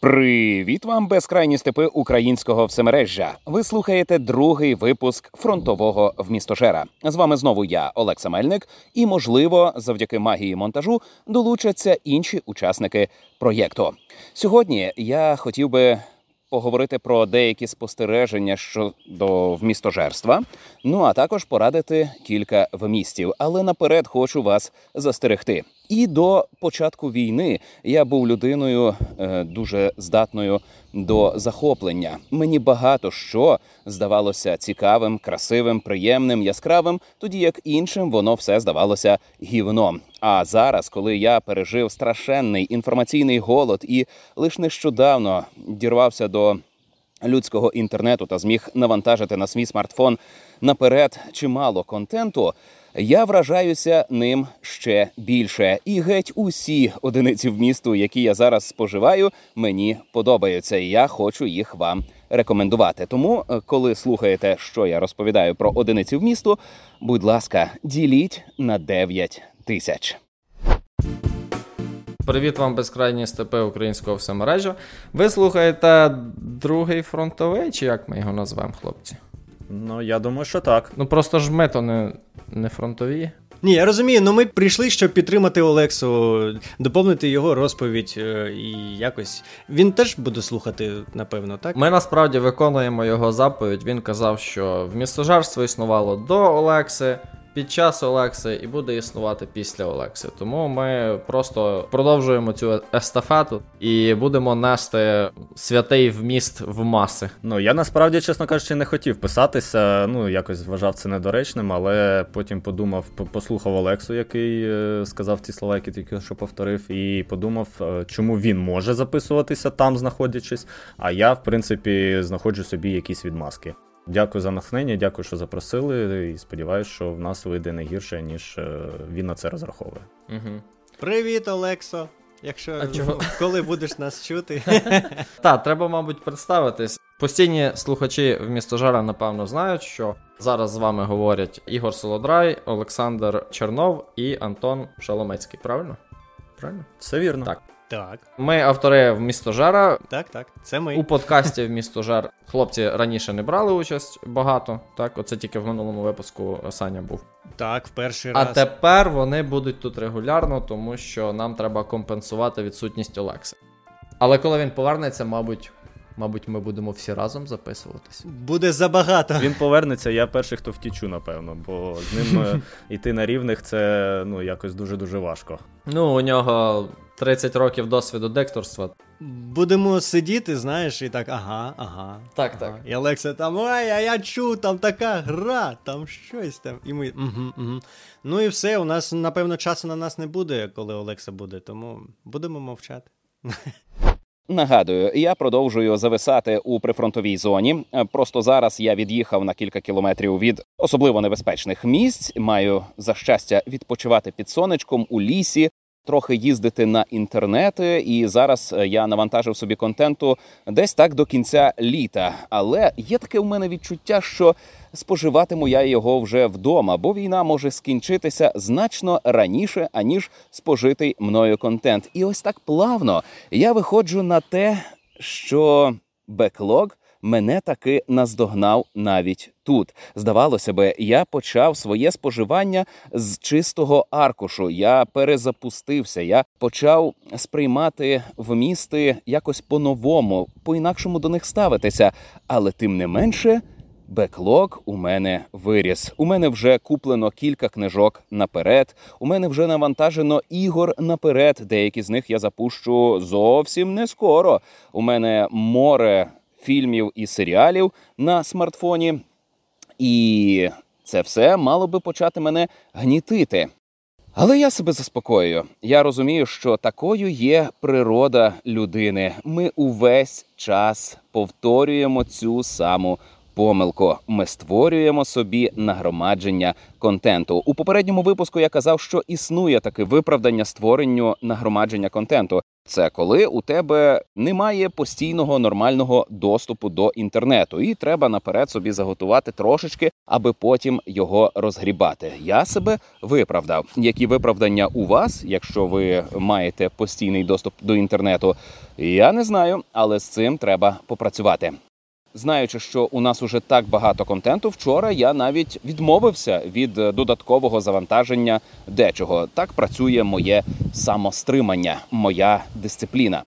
Привіт вам, безкрайні степи українського всемережжя. Ви слухаєте другий випуск фронтового вмістожера. З вами знову я, Олекса Мельник, і можливо, завдяки магії монтажу долучаться інші учасники проєкту. Сьогодні я хотів би поговорити про деякі спостереження щодо вмістожерства. Ну а також порадити кілька вмістів. Але наперед хочу вас застерегти. І до початку війни я був людиною е, дуже здатною до захоплення. Мені багато що здавалося цікавим, красивим, приємним, яскравим, тоді як іншим воно все здавалося гівном. А зараз, коли я пережив страшенний інформаційний голод і лише нещодавно дірвався до людського інтернету та зміг навантажити на свій смартфон наперед чимало контенту. Я вражаюся ним ще більше, і геть усі одиниці вмісту, які я зараз споживаю, мені подобаються. і Я хочу їх вам рекомендувати. Тому, е, коли слухаєте, що я розповідаю про одиниці вмісту, будь ласка, діліть на 9 тисяч. Привіт вам, безкрайні степи українського всемережжя. Ви слухаєте другий фронтовий, чи як ми його назвемо, хлопці? Ну, я думаю, що так. Ну просто ж мето не, не фронтові. Ні, я розумію, ну ми прийшли, щоб підтримати Олексу, доповнити його розповідь е, і якось. Він теж буде слухати, напевно, так? Ми насправді виконуємо його заповідь. Він казав, що в містожарство існувало до Олекси, під час Олекси і буде існувати після Олекси. Тому ми просто продовжуємо цю естафету і будемо нести святий вміст в маси. Ну я насправді, чесно кажучи, не хотів писатися. Ну якось вважав це недоречним, але потім подумав, послухав Олексу, який е, сказав ті слова, які тільки що повторив, і подумав, е, чому він може записуватися там, знаходячись. А я, в принципі, знаходжу собі якісь відмазки. Дякую за натхнення, дякую, що запросили. І сподіваюся, що в нас вийде не гірше, ніж е, він на це розраховує. Угу. Привіт, Олексо! Якщо а чого? коли будеш нас чути. Так, треба, мабуть, представитись. Постійні слухачі в місто Жара, напевно, знають, що зараз з вами говорять Ігор Солодрай, Олександр Чернов і Антон Шаломецький. Правильно? Правильно? Все вірно. Так. Так. Ми автори в місто Жара. Так, так. Це ми. У подкасті в місто Жар хлопці раніше не брали участь багато. Так, оце тільки в минулому випуску Саня був. Так, в перший а раз. А тепер вони будуть тут регулярно, тому що нам треба компенсувати відсутність Олекси. Але коли він повернеться, мабуть. Мабуть, ми будемо всі разом записуватись. Буде забагато. Він повернеться, я перший, хто втічу, напевно, бо з ним йти на рівних це ну якось дуже-дуже важко. Ну, у нього 30 років досвіду декторства. Будемо сидіти, знаєш, і так, ага, ага. Так, ага. так. І Олекса там, ой, а я чув, там така гра, там щось там. І ми. Угу, угу. Ну і все, у нас, напевно, часу на нас не буде, коли Олекса буде, тому будемо мовчати. Нагадую, я продовжую зависати у прифронтовій зоні. Просто зараз я від'їхав на кілька кілометрів від особливо небезпечних місць. Маю за щастя відпочивати під сонечком у лісі, трохи їздити на інтернети. І зараз я навантажив собі контенту десь так до кінця літа. Але є таке в мене відчуття, що споживатиму я його вже вдома, бо війна може скінчитися значно раніше, аніж спожитий мною контент. І ось так плавно я виходжу на те, що беклог мене таки наздогнав навіть тут. Здавалося би, я почав своє споживання з чистого аркушу. Я перезапустився, я почав сприймати вмісти якось по-новому, по-інакшому до них ставитися, але тим не менше. Беклог у мене виріс. У мене вже куплено кілька книжок наперед. У мене вже навантажено ігор наперед. Деякі з них я запущу зовсім не скоро. У мене море фільмів і серіалів на смартфоні. І це все мало би почати мене гнітити. Але я себе заспокоюю. Я розумію, що такою є природа людини. Ми увесь час повторюємо цю саму помилку. Ми створюємо собі нагромадження контенту. У попередньому випуску я казав, що існує таке виправдання створенню нагромадження контенту. Це коли у тебе немає постійного нормального доступу до інтернету, і треба наперед собі заготувати трошечки, аби потім його розгрібати. Я себе виправдав. Які виправдання у вас, якщо ви маєте постійний доступ до інтернету? Я не знаю, але з цим треба попрацювати. Знаючи, що у нас уже так багато контенту, вчора я навіть відмовився від додаткового завантаження дечого. Так працює моє самостримання, моя дисципліна.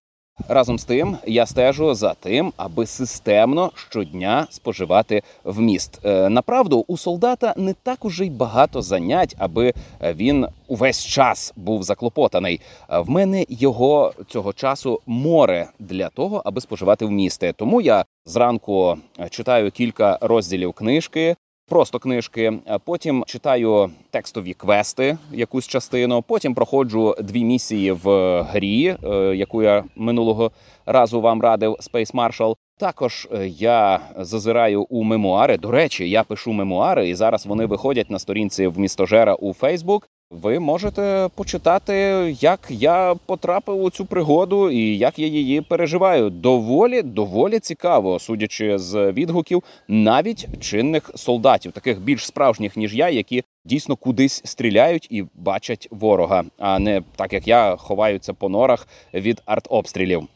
Разом з тим я стежу за тим, аби системно щодня споживати вміст. Е, направду у солдата не так уже й багато занять, аби він увесь час був заклопотаний. В мене його цього часу море для того, аби споживати вмісти. Тому я зранку читаю кілька розділів книжки, просто книжки. Потім читаю текстові квести, якусь частину. Потім проходжу дві місії в грі, е, яку я минулого разу вам радив Space Marshal. Також е, я зазираю у мемуари. До речі, я пишу мемуари, і зараз вони виходять на сторінці в містожера у Фейсбук. Ви можете почитати, як я потрапив у цю пригоду і як я її переживаю. Доволі доволі цікаво, судячи з відгуків, навіть чинних солдатів, таких більш справжніх ніж я, які дійсно кудись стріляють і бачать ворога, а не так як я ховаються по норах від артобстрілів.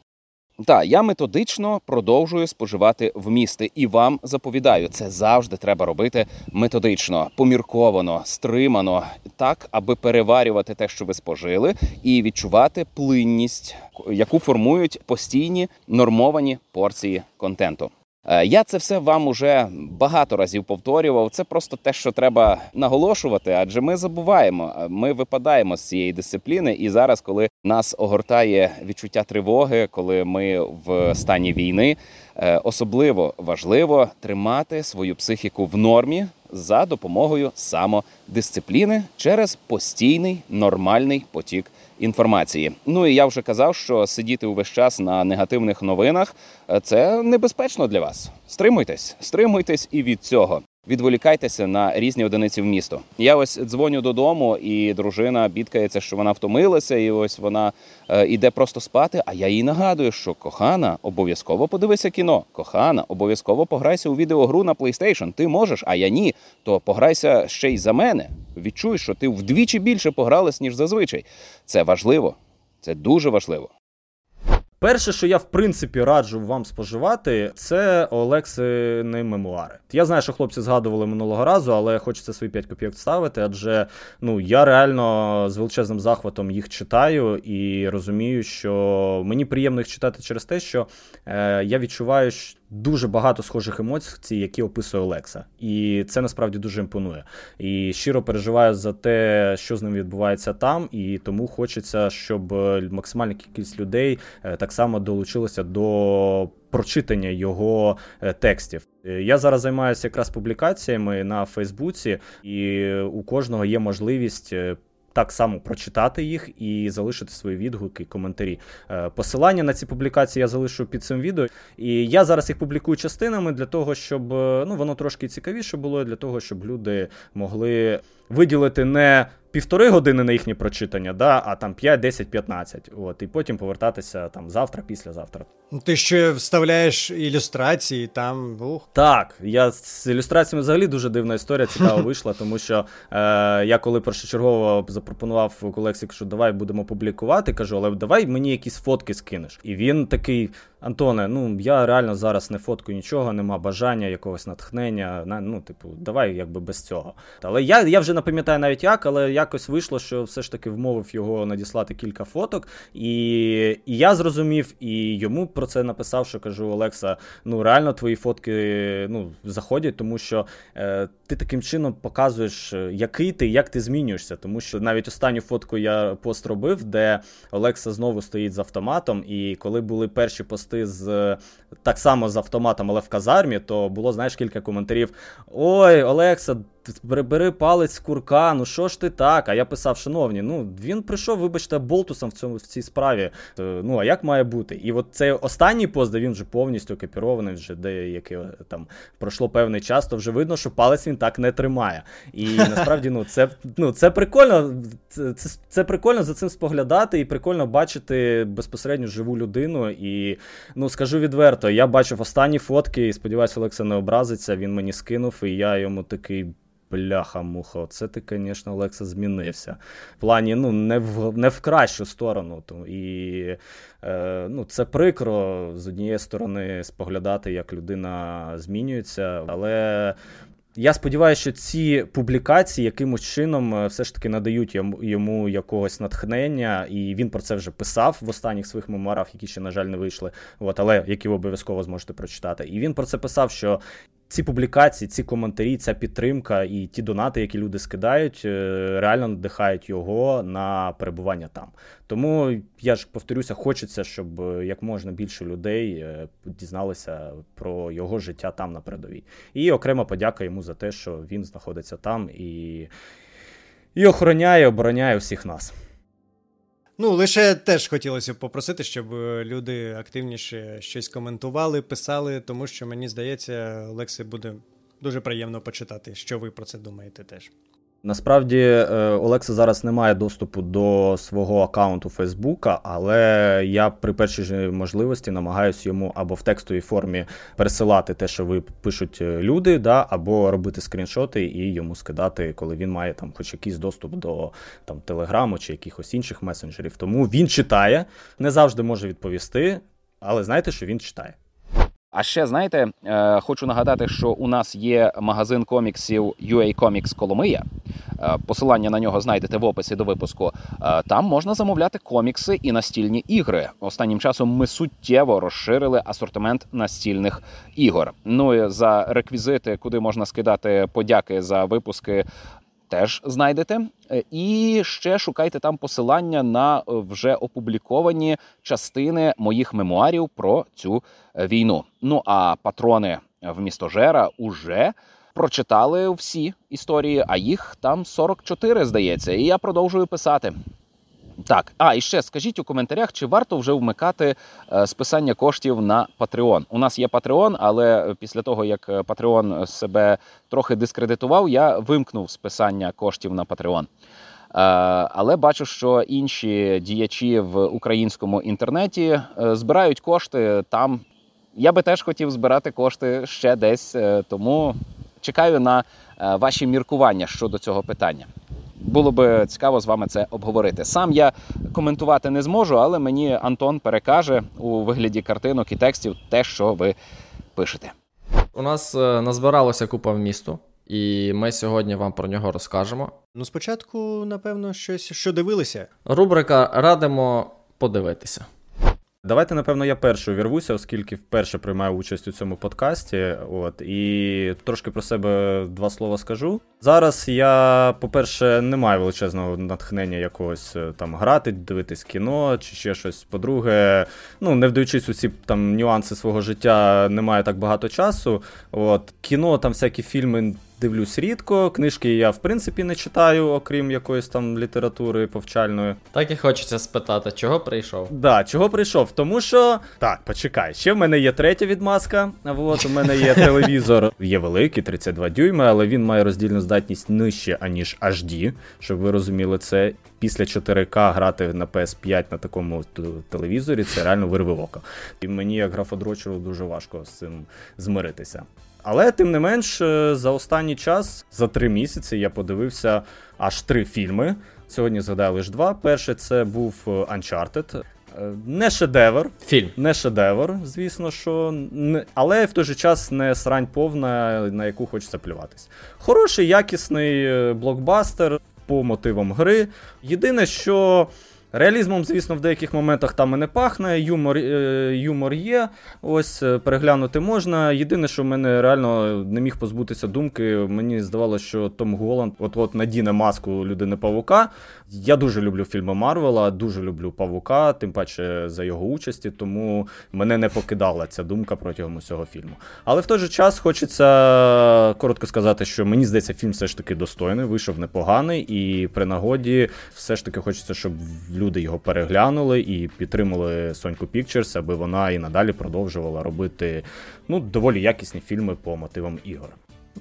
Так, я методично продовжую споживати вмісти, і вам заповідаю, це завжди треба робити методично, помірковано, стримано, так аби переварювати те, що ви спожили, і відчувати плинність, яку формують постійні нормовані порції контенту. Е, я це все вам уже багато разів повторював. Це просто те, що треба наголошувати, адже ми забуваємо. Ми випадаємо з цієї дисципліни. І зараз, коли нас огортає відчуття тривоги, коли ми в стані війни, е, особливо важливо тримати свою психіку в нормі за допомогою самодисципліни через постійний нормальний потік інформації. Ну і я вже казав, що сидіти увесь час на негативних новинах е, це небезпечно для вас. Стримуйтесь, стримуйтесь і від цього. Відволікайтеся на різні одиниці в місто. Я ось дзвоню додому, і дружина бідкається, що вона втомилася, і ось вона е, іде просто спати. А я їй нагадую, що кохана, обов'язково подивися кіно. Кохана, обов'язково пограйся у відеогру на PlayStation. Ти можеш, а я ні. То пограйся ще й за мене. Відчуй, що ти вдвічі більше погралась, ніж зазвичай. Це важливо, це дуже важливо. Перше, що я в принципі раджу вам споживати, це Олексини мемуари. Я знаю, що хлопці згадували минулого разу, але хочеться свої 5 копійок ставити, адже ну я реально з величезним захватом їх читаю і розумію, що мені приємно їх читати через те, що е, я відчуваю, що дуже багато схожих емоцій, які описує Олекса. І це насправді дуже імпонує. І щиро переживаю за те, що з ним відбувається там, і тому хочеться, щоб максимальна кількість людей е, так само долучилася до. Прочитання його е, текстів. Е, я зараз займаюся якраз публікаціями на Фейсбуці, і у кожного є можливість так само прочитати їх і залишити свої відгуки, коментарі. Е, посилання на ці публікації я залишу під цим відео. І я зараз їх публікую частинами для того, щоб е, ну воно трошки цікавіше було, для того, щоб люди могли виділити не півтори години на їхнє прочитання, да, а там 5, 10, 15. От, І потім повертатися там завтра, післязавтра. Ну, ти ще вставляєш ілюстрації там. ух. Так, я з ілюстраціями взагалі дуже дивна історія, цікава вийшла, тому що е, я коли першочергово запропонував колекції, що давай будемо публікувати, кажу, але давай мені якісь фотки скинеш. І він такий. Антоне, ну я реально зараз не фоткаю нічого, нема бажання, якогось натхнення. Ну, типу, давай якби без цього. Але я я вже не пам'ятаю навіть як, але якось вийшло, що все ж таки вмовив його надіслати кілька фоток. І і я зрозумів, і йому про це написав, що кажу: Олекса, ну реально твої фотки ну, заходять, тому що е, ти таким чином показуєш, е, який ти, як ти змінюєшся. Тому що навіть останню фотку я пост робив, де Олекса знову стоїть з автоматом, і коли були перші пости пости з так само з автоматом, але в казармі, то було, знаєш, кілька коментарів. Ой, Олекса, бери палець з курка, ну що ж ти так? А я писав, шановні, ну він прийшов, вибачте, болтусом в цьому в цій справі. Е, ну а як має бути? І от цей останній пост, де він вже повністю екіпірований, вже деяке там пройшло певний час, то вже видно, що палець він так не тримає. І насправді ну це ну, це прикольно. Це, це, це прикольно за цим споглядати, і прикольно бачити безпосередньо живу людину. І ну скажу відверто, я бачив останні фотки, і сподіваюся, Олекса не образиться. Він мені скинув, і я йому такий. Бляха-муха, це ти, звісно, Олекса, змінився. В плані, ну, не в не в кращу сторону. То, І е, ну, це прикро з однієї сторони споглядати, як людина змінюється. Але я сподіваюся, що ці публікації якимось чином е, все ж таки надають йому, йому якогось натхнення, і він про це вже писав в останніх своїх мемуарах, які ще, на жаль, не вийшли, от, але які ви обов'язково зможете прочитати. І він про це писав, що ці публікації, ці коментарі, ця підтримка і ті донати, які люди скидають, е, реально надихають його на перебування там. Тому я ж повторюся, хочеться, щоб е, як можна більше людей е, дізналися про його життя там на передовій. І окрема подяка йому за те, що він знаходиться там і, і охороняє, обороняє всіх нас. Ну, лише теж хотілося б попросити, щоб е, люди активніше щось коментували, писали, тому що мені здається, Лексі буде дуже приємно почитати, що ви про це думаєте теж. Насправді е, Олекса зараз не має доступу до свого аккаунту Фейсбука, але я при першій можливості намагаюся йому або в текстовій формі пересилати те, що ви пишуть е, люди, да, або робити скріншоти і йому скидати, коли він має там хоч якийсь доступ до там телеграму чи якихось інших месенджерів. Тому він читає, не завжди може відповісти, але знаєте, що він читає. А ще знаєте, е, хочу нагадати, що у нас є магазин коміксів UA Comics Коломия. Е, посилання на нього знайдете в описі до випуску. Е, там можна замовляти комікси і настільні ігри. Останнім часом ми суттєво розширили асортимент настільних ігор. Ну і за реквізити, куди можна скидати подяки за випуски теж знайдете. Е, і ще шукайте там посилання на е, вже опубліковані частини моїх мемуарів про цю е, війну. Ну а патрони в містожера уже прочитали всі історії, а їх там 44, здається. І я продовжую писати. Так, а і ще скажіть у коментарях, чи варто вже вмикати е, списання коштів на Patreon. У нас є Patreon, але після того як Patreon себе трохи дискредитував, я вимкнув списання коштів на Patreon. Е, але бачу, що інші діячі в українському інтернеті е, збирають кошти там. Я би теж хотів збирати кошти ще десь, тому чекаю на ваші міркування щодо цього питання було би цікаво з вами це обговорити. Сам я коментувати не зможу, але мені Антон перекаже у вигляді картинок і текстів те, що ви пишете. У нас е, назбиралося купа в місту, і ми сьогодні вам про нього розкажемо. Ну, спочатку, напевно, щось що дивилися. Рубрика Радимо подивитися. Давайте, напевно, я першою вірвуся, оскільки вперше приймаю участь у цьому подкасті. От і трошки про себе два слова скажу. Зараз я, по-перше, не маю величезного натхнення якогось е, там грати, дивитись кіно чи ще щось. По-друге, ну не вдаючись у ці там нюанси свого життя, немає так багато часу. От кіно, там всякі фільми дивлюсь рідко. Книжки я в принципі не читаю, окрім якоїсь там літератури повчальної. Так і хочеться спитати, чого прийшов? Да, чого прийшов? Тому що так, почекай, ще в мене є третя відмазка. От у мене є телевізор, є великий, 32 дюйми, але він має роздільну здатність нижче, аніж HD, щоб ви розуміли це. Після 4К грати на PS5 на такому телевізорі це реально вирви око. І мені, як графодрочеру, дуже важко з цим змиритися. Але тим не менш, е, за останній час, за три місяці, я подивився аж три фільми. Сьогодні згадаю лише два. Перший це був е, Uncharted. Е, не шедевр. Фільм. Не шедевр, звісно, що. Але в той же час не срань повна, на яку хочеться плюватись. Хороший, якісний блокбастер по мотивам гри. Єдине, що Реалізмом, звісно, в деяких моментах там і не пахне, юмор е, юмор є. Ось е, переглянути можна. Єдине, що в мене реально не міг позбутися думки, мені здавалося, що Том Голланд от-от надіне маску людини Павука. Я дуже люблю фільми Марвела, дуже люблю Павука, тим паче за його участі, тому мене не покидала ця думка протягом усього фільму. Але в той же час хочеться коротко сказати, що мені здається, фільм все ж таки достойний, вийшов непоганий, і при нагоді все ж таки хочеться, щоб люди його переглянули і підтримали Соньку Pictures, аби вона і надалі продовжувала робити ну, доволі якісні фільми по мотивам ігор.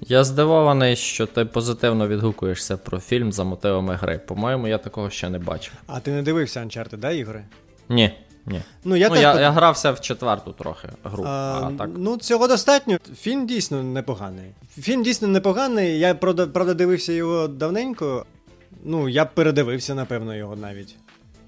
Я здивований, що ти позитивно відгукуєшся про фільм за мотивами гри. По-моєму, я такого ще не бачив. А ти не дивився Uncharted, да, ігри? Ні. Ні. Ну, я, ну, теж я, я грався в четверту трохи гру. А, А, так. Ну, цього достатньо. Фільм дійсно непоганий. Фільм дійсно непоганий. Я правда, правда дивився його давненько. Ну, я передивився, напевно, його навіть.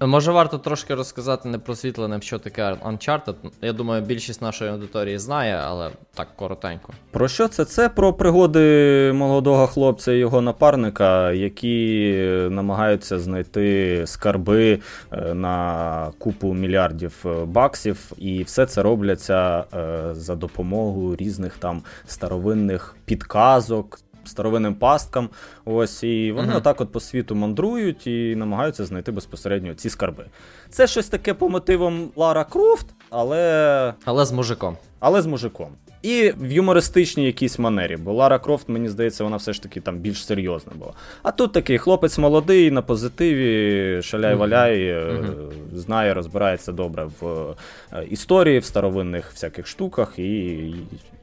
Може, варто трошки розказати непросвітленим, що таке Uncharted. Я думаю, більшість нашої аудиторії знає, але так коротенько. Про що це? Це про пригоди молодого хлопця і його напарника, які намагаються знайти скарби е, на купу мільярдів е, баксів, і все це робляться е, за допомогою різних там старовинних підказок. Старовинним пасткам, ось і вони Мгм. отак от по світу мандрують і намагаються знайти безпосередньо ці скарби. Це щось таке по мотивам Лара Крофт, але Але з мужиком. але з мужиком. І в юмористичній якійсь манері, бо Лара Крофт, мені здається, вона все ж таки там більш серйозна була. А тут такий хлопець молодий, на позитиві, шаляй-валяй, е, Мгм. знає, розбирається добре в е, історії, в старовинних всяких штуках, і,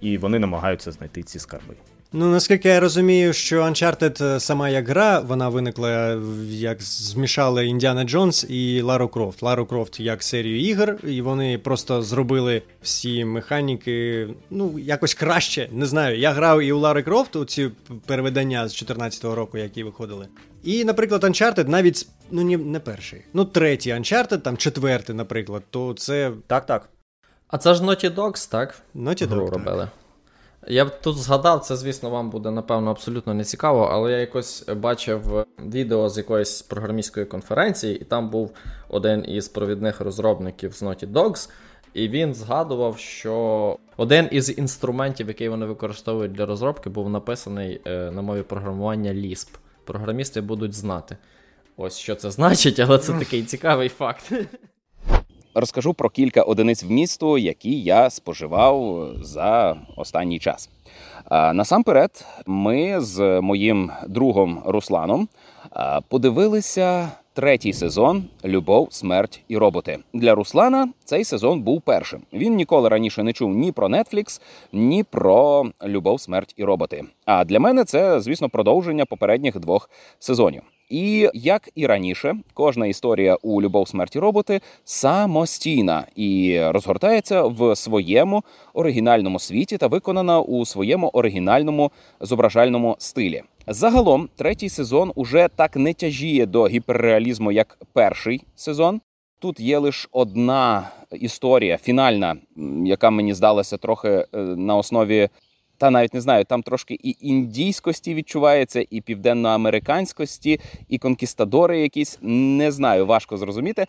і вони намагаються знайти ці скарби. Ну, наскільки я розумію, що Uncharted е, сама як гра, вона виникла е, як змішали Індіана Джонс і Лару Крофт. Лару Крофт як серію ігор, і вони просто зробили всі механіки, ну, якось краще. Не знаю. Я грав і у Лари Крофт у ці переведення з 14-го року, які виходили. І, наприклад, Uncharted навіть ну ні, не перший. Ну, третій Uncharted, там четвертий, наприклад, то це Так, так. А це ж Naughty Dogs, так? Naughty гру так. робили. Я б тут згадав, це, звісно, вам буде, напевно, абсолютно не цікаво, але я якось бачив відео з якоїсь програмістської конференції, і там був один із провідних розробників з Naughty Dogs, і він згадував, що один із інструментів, який вони використовують для розробки, був написаний е, на мові програмування Lisp. Програмісти будуть знати. Ось що це значить, але це такий цікавий факт. Розкажу про кілька одиниць вмісту, які я споживав за останній час. Насамперед, ми з моїм другом Русланом подивилися третій сезон Любов, смерть і роботи. Для Руслана цей сезон був першим. Він ніколи раніше не чув ні про Netflix, ні про Любов, смерть і роботи. А для мене це, звісно, продовження попередніх двох сезонів. І як і раніше, кожна історія у Любов, смерті роботи самостійна і розгортається в своєму оригінальному світі та виконана у своєму оригінальному зображальному стилі. Загалом, третій сезон уже так не тяжіє до гіперреалізму, як перший сезон. Тут є лише одна історія, фінальна, яка мені здалася трохи е, на основі та навіть не знаю, там трошки і індійськості відчувається, і південноамериканськості, і конкістадори якісь. Не знаю, важко зрозуміти.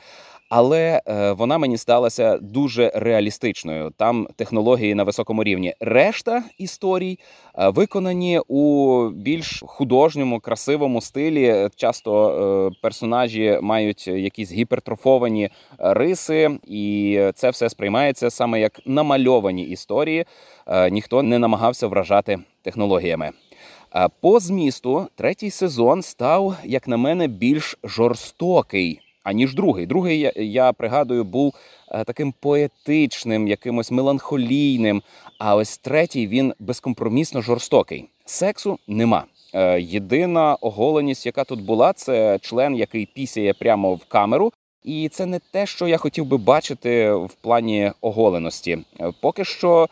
Але е, вона мені сталася дуже реалістичною. Там технології на високому рівні. Решта історій е, виконані у більш художньому, красивому стилі. Часто е, персонажі мають якісь гіпертрофовані риси, і це все сприймається саме як намальовані історії. Ніхто не намагався вражати технологіями. По змісту третій сезон став, як на мене, більш жорстокий аніж другий. Другий я, я пригадую був е, таким поетичним, якимось меланхолійним. А ось третій він безкомпромісно жорстокий. Сексу нема. Е, Єдина оголеність, яка тут була, це член, який пісяє прямо в камеру. І це не те, що я хотів би бачити в плані оголеності. Е, Поки що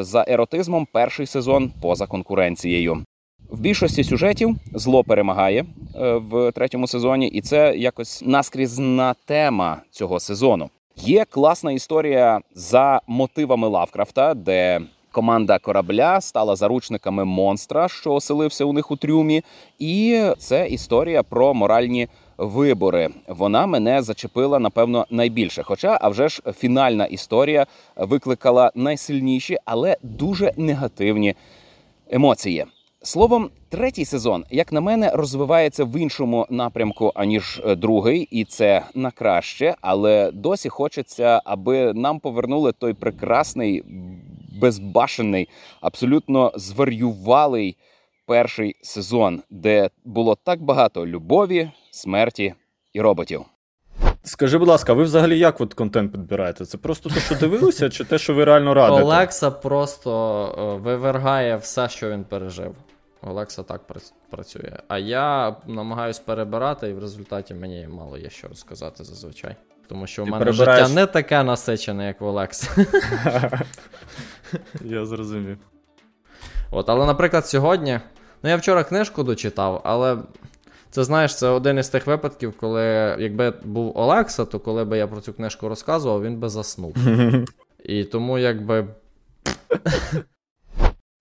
за еротизмом перший сезон поза конкуренцією. В більшості сюжетів зло перемагає е, в третьому сезоні, і це якось наскрізна тема цього сезону. Є класна історія за мотивами Лавкрафта, де команда корабля стала заручниками монстра, що оселився у них у трюмі. І це історія про моральні вибори. Вона мене зачепила напевно найбільше. Хоча, а вже ж фінальна історія викликала найсильніші, але дуже негативні емоції. Словом, третій сезон, як на мене, розвивається в іншому напрямку аніж е, другий, і це на краще. Але досі хочеться, аби нам повернули той прекрасний, безбашений, абсолютно зварювалий перший сезон, де було так багато любові, смерті і роботів. Скажи, будь ласка, ви взагалі як от контент підбираєте? Це просто те, що дивилися, чи те, що ви реально радите? Олекса просто е, вивергає все, що він пережив. Олекса так працює. А я намагаюсь перебирати, і в результаті мені мало є що розказати зазвичай. Тому що в мене перебираєш- життя не таке насичене, як в Олекса. Я зрозумів. От, але, наприклад, сьогодні. Ну, я вчора книжку дочитав, але це знаєш, це один із тих випадків, коли якби був Олекса, то коли би я про цю книжку розказував, він би заснув. І тому якби.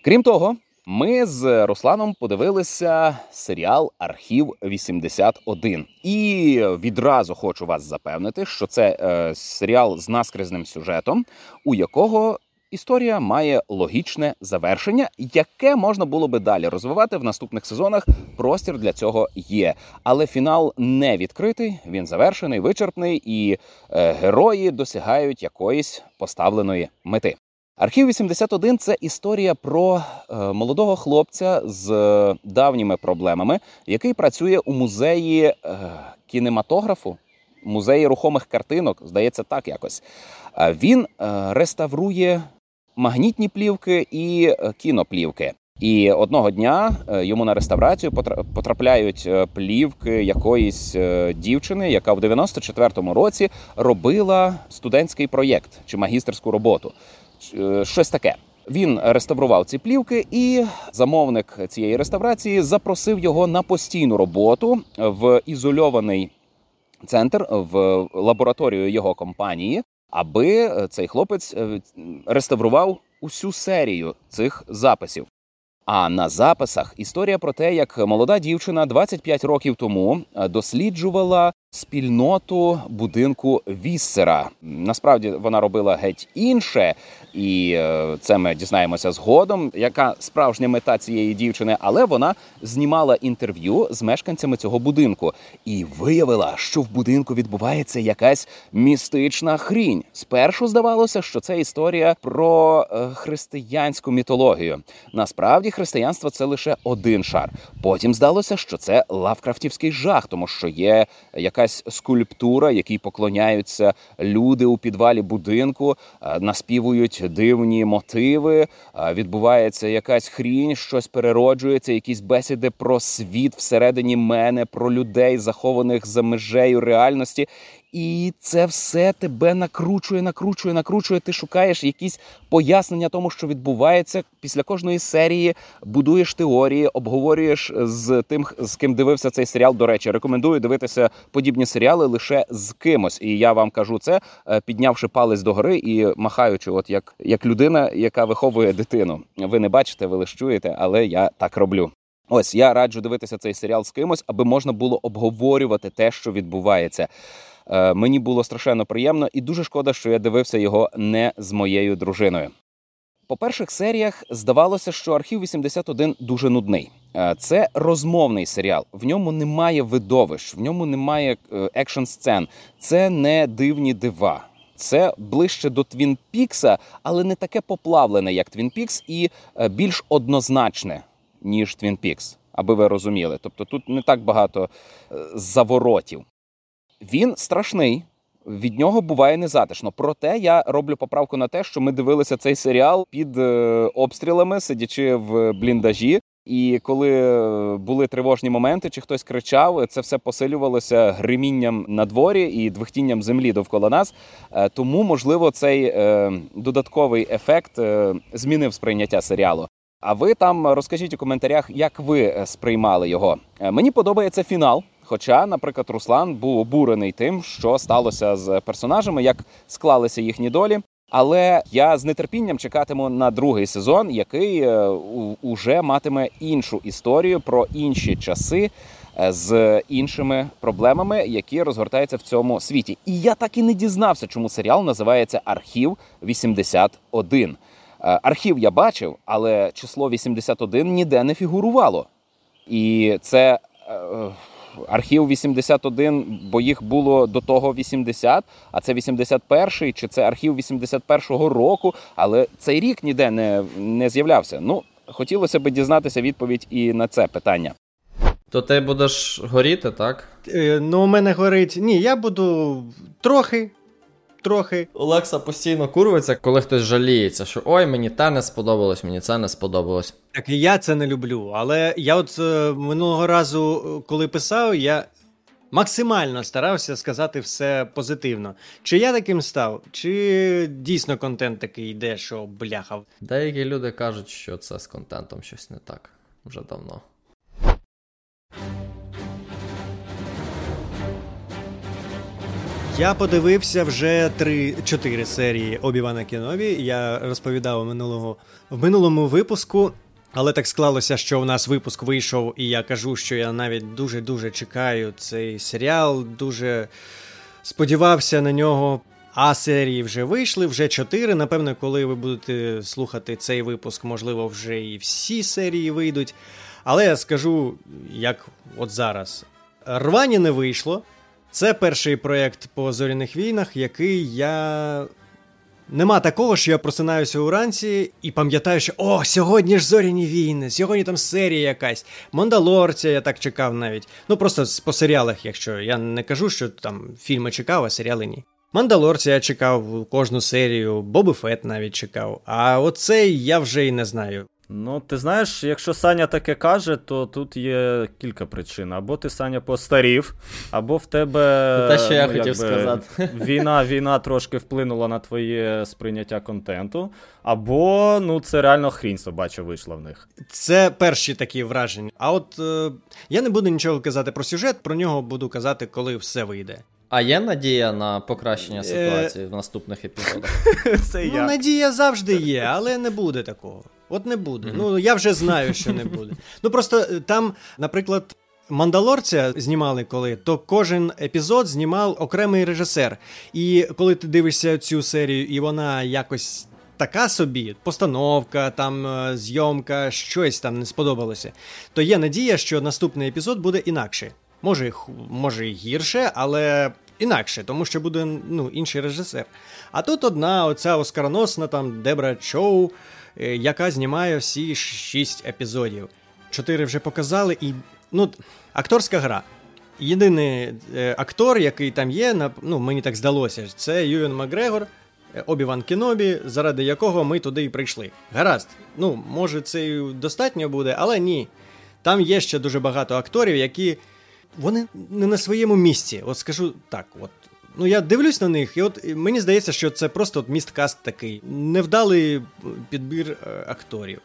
Крім того, ми з Русланом подивилися серіал Архів 81. І відразу хочу вас запевнити, що це е, серіал з наскрізним сюжетом, у якого історія має логічне завершення, яке можна було би далі розвивати в наступних сезонах. Простір для цього є. Але фінал не відкритий, він завершений, вичерпний, і е, герої досягають якоїсь поставленої мети. Архів 81 – це історія про е, молодого хлопця з е, давніми проблемами, який працює у музеї е, кінематографу, музеї рухомих картинок, здається, так якось. Він реставрує магнітні плівки і кіноплівки. І одного дня йому на реставрацію потрапляють плівки якоїсь дівчини, яка в 94-му році робила студентський проєкт чи магістерську роботу. Е, Щось таке. Він реставрував ці плівки, і замовник цієї реставрації запросив його на постійну роботу в ізольований центр в лабораторію його компанії, аби е, цей хлопець е, реставрував усю серію цих записів. А на записах історія про те, як молода дівчина 25 років тому досліджувала спільноту будинку Віссера. Насправді вона робила геть інше, і е, це ми дізнаємося згодом, яка справжня мета цієї дівчини. Але вона знімала інтерв'ю з мешканцями цього будинку і виявила, що в будинку відбувається якась містична хрінь. Спершу здавалося, що це історія про е, християнську мітологію. Насправді, християнство це лише один шар. Потім здалося, що це лавкрафтівський жах, тому що є якась скульптура, якій поклоняються люди у підвалі будинку, е, наспівують дивні мотиви. е, Відбувається якась хрінь, щось перероджується, якісь бесіди про світ всередині мене, про людей, захованих за межею реальності. І це все тебе накручує, накручує, накручує. Ти шукаєш якісь пояснення тому, що відбувається після кожної серії. Будуєш теорії, обговорюєш з тим, з ким дивився цей серіал. До речі, рекомендую дивитися подібні серіали лише з кимось. І я вам кажу це, е, піднявши палець догори і махаючи, от як, як людина, яка виховує дитину. Ви не бачите, ви лише чуєте, але я так роблю. Ось я раджу дивитися цей серіал з кимось, аби можна було обговорювати те, що відбувається. Е, Мені було страшенно приємно і дуже шкода, що я дивився його не з моєю дружиною. По перших серіях здавалося, що архів 81 дуже нудний. Е, Це розмовний серіал. В ньому немає видовищ, в ньому немає е, екшн сцен. Це не дивні дива. Це ближче до Твін Пікса, але не таке поплавлене, як Твін Пікс, і більш однозначне, ніж Твін Пікс, аби ви розуміли. Тобто тут не так багато заворотів. Він страшний. Від нього буває незатишно. Проте я роблю поправку на те, що ми дивилися цей серіал під е, обстрілами, сидячи в бліндажі. І коли е, були тривожні моменти, чи хтось кричав, це все посилювалося гримінням на дворі і двихтінням землі довкола нас. Е, Тому, можливо, цей додатковий ефект змінив сприйняття серіалу. А ви там розкажіть у коментарях, як ви сприймали його. Мені подобається фінал. Хоча, наприклад, Руслан був обурений тим, що сталося з персонажами, як склалися їхні долі. Але я з нетерпінням чекатиму на другий сезон, який е, уже матиме іншу історію про інші часи. е, з іншими проблемами, які розгортаються в цьому світі. І я так і не дізнався, чому серіал називається Архів 81. Е, Архів я бачив, але число 81 ніде не фігурувало. І це архів 81, бо їх було до того 80, а це 81-й, чи це архів 81-го року, але цей рік ніде не, не з'являвся. Ну, хотілося б дізнатися відповідь і на це питання. То ти будеш горіти, так? Е, Ну, у мене горить. Ні, я буду трохи. Трохи. Олекса постійно курвиться, коли хтось жаліється, що ой, мені те не сподобалось, мені це не сподобалось. Так і я це не люблю. Але я от е, минулого разу, е, коли писав, я максимально старався сказати все позитивно. Чи я таким став, чи дійсно контент такий йде, що бляха. Деякі люди кажуть, що це з контентом щось не так вже давно. Я подивився вже 3-4 серії Обівана Кінові. Я розповідав минулого в минулому випуску. Але так склалося, що у нас випуск вийшов, і я кажу, що я навіть дуже-дуже чекаю цей серіал, дуже сподівався на нього. А серії вже вийшли, вже чотири. Напевно, коли ви будете слухати цей випуск, можливо, вже і всі серії вийдуть. Але я скажу, як от зараз. Рвані не вийшло. Це перший проєкт по зоряних війнах, який я. Нема такого, що я просинаюся уранці і пам'ятаю, що о, сьогодні ж зоряні війни, сьогодні там серія якась. Мандалорця я так чекав навіть. Ну просто по серіалах, якщо я не кажу, що там фільми чекав, а серіали ні. Мандалорця я чекав кожну серію, Боби Фет навіть чекав. А оцей я вже й не знаю. Ну, ти знаєш, якщо Саня таке каже, то тут є кілька причин. Або ти, Саня, постарів, або в тебе. Ну, те, що я ну, хотів якби, сказати. Війна, війна трошки вплинула на твоє сприйняття контенту, або ну це реально хрінь собача вийшла в них. Це перші такі враження. А от е, я не буду нічого казати про сюжет, про нього буду казати, коли все вийде. А є надія на покращення ситуації в наступних епізодах? Це Ну, надія завжди є, але не буде такого. От не буде. Ну я вже знаю, що не буде. Ну просто е, там, наприклад. Мандалорця знімали коли, то кожен епізод знімав окремий режисер. І коли ти дивишся цю серію, і вона якось така собі, постановка, там е, зйомка, щось там не сподобалося, то є надія, що наступний епізод буде інакше. Може, може і гірше, але інакше, тому що буде ну, інший режисер. А тут одна, оця оскароносна там Дебра Чоу, е, яка знімає всі шість епізодів. Чотири вже показали, і ну, акторська гра. Єдиний е, актор, який там є, ну, мені так здалося, це Юен Макгрегор, е, Обіван Кенобі, заради якого ми туди і прийшли. Гаразд, ну, може, це і достатньо буде, але ні. Там є ще дуже багато акторів, які вони не на своєму місці. От скажу так, от. Ну, я дивлюсь на них, і от мені здається, що це просто от місткаст такий. Невдалий підбір е, акторів.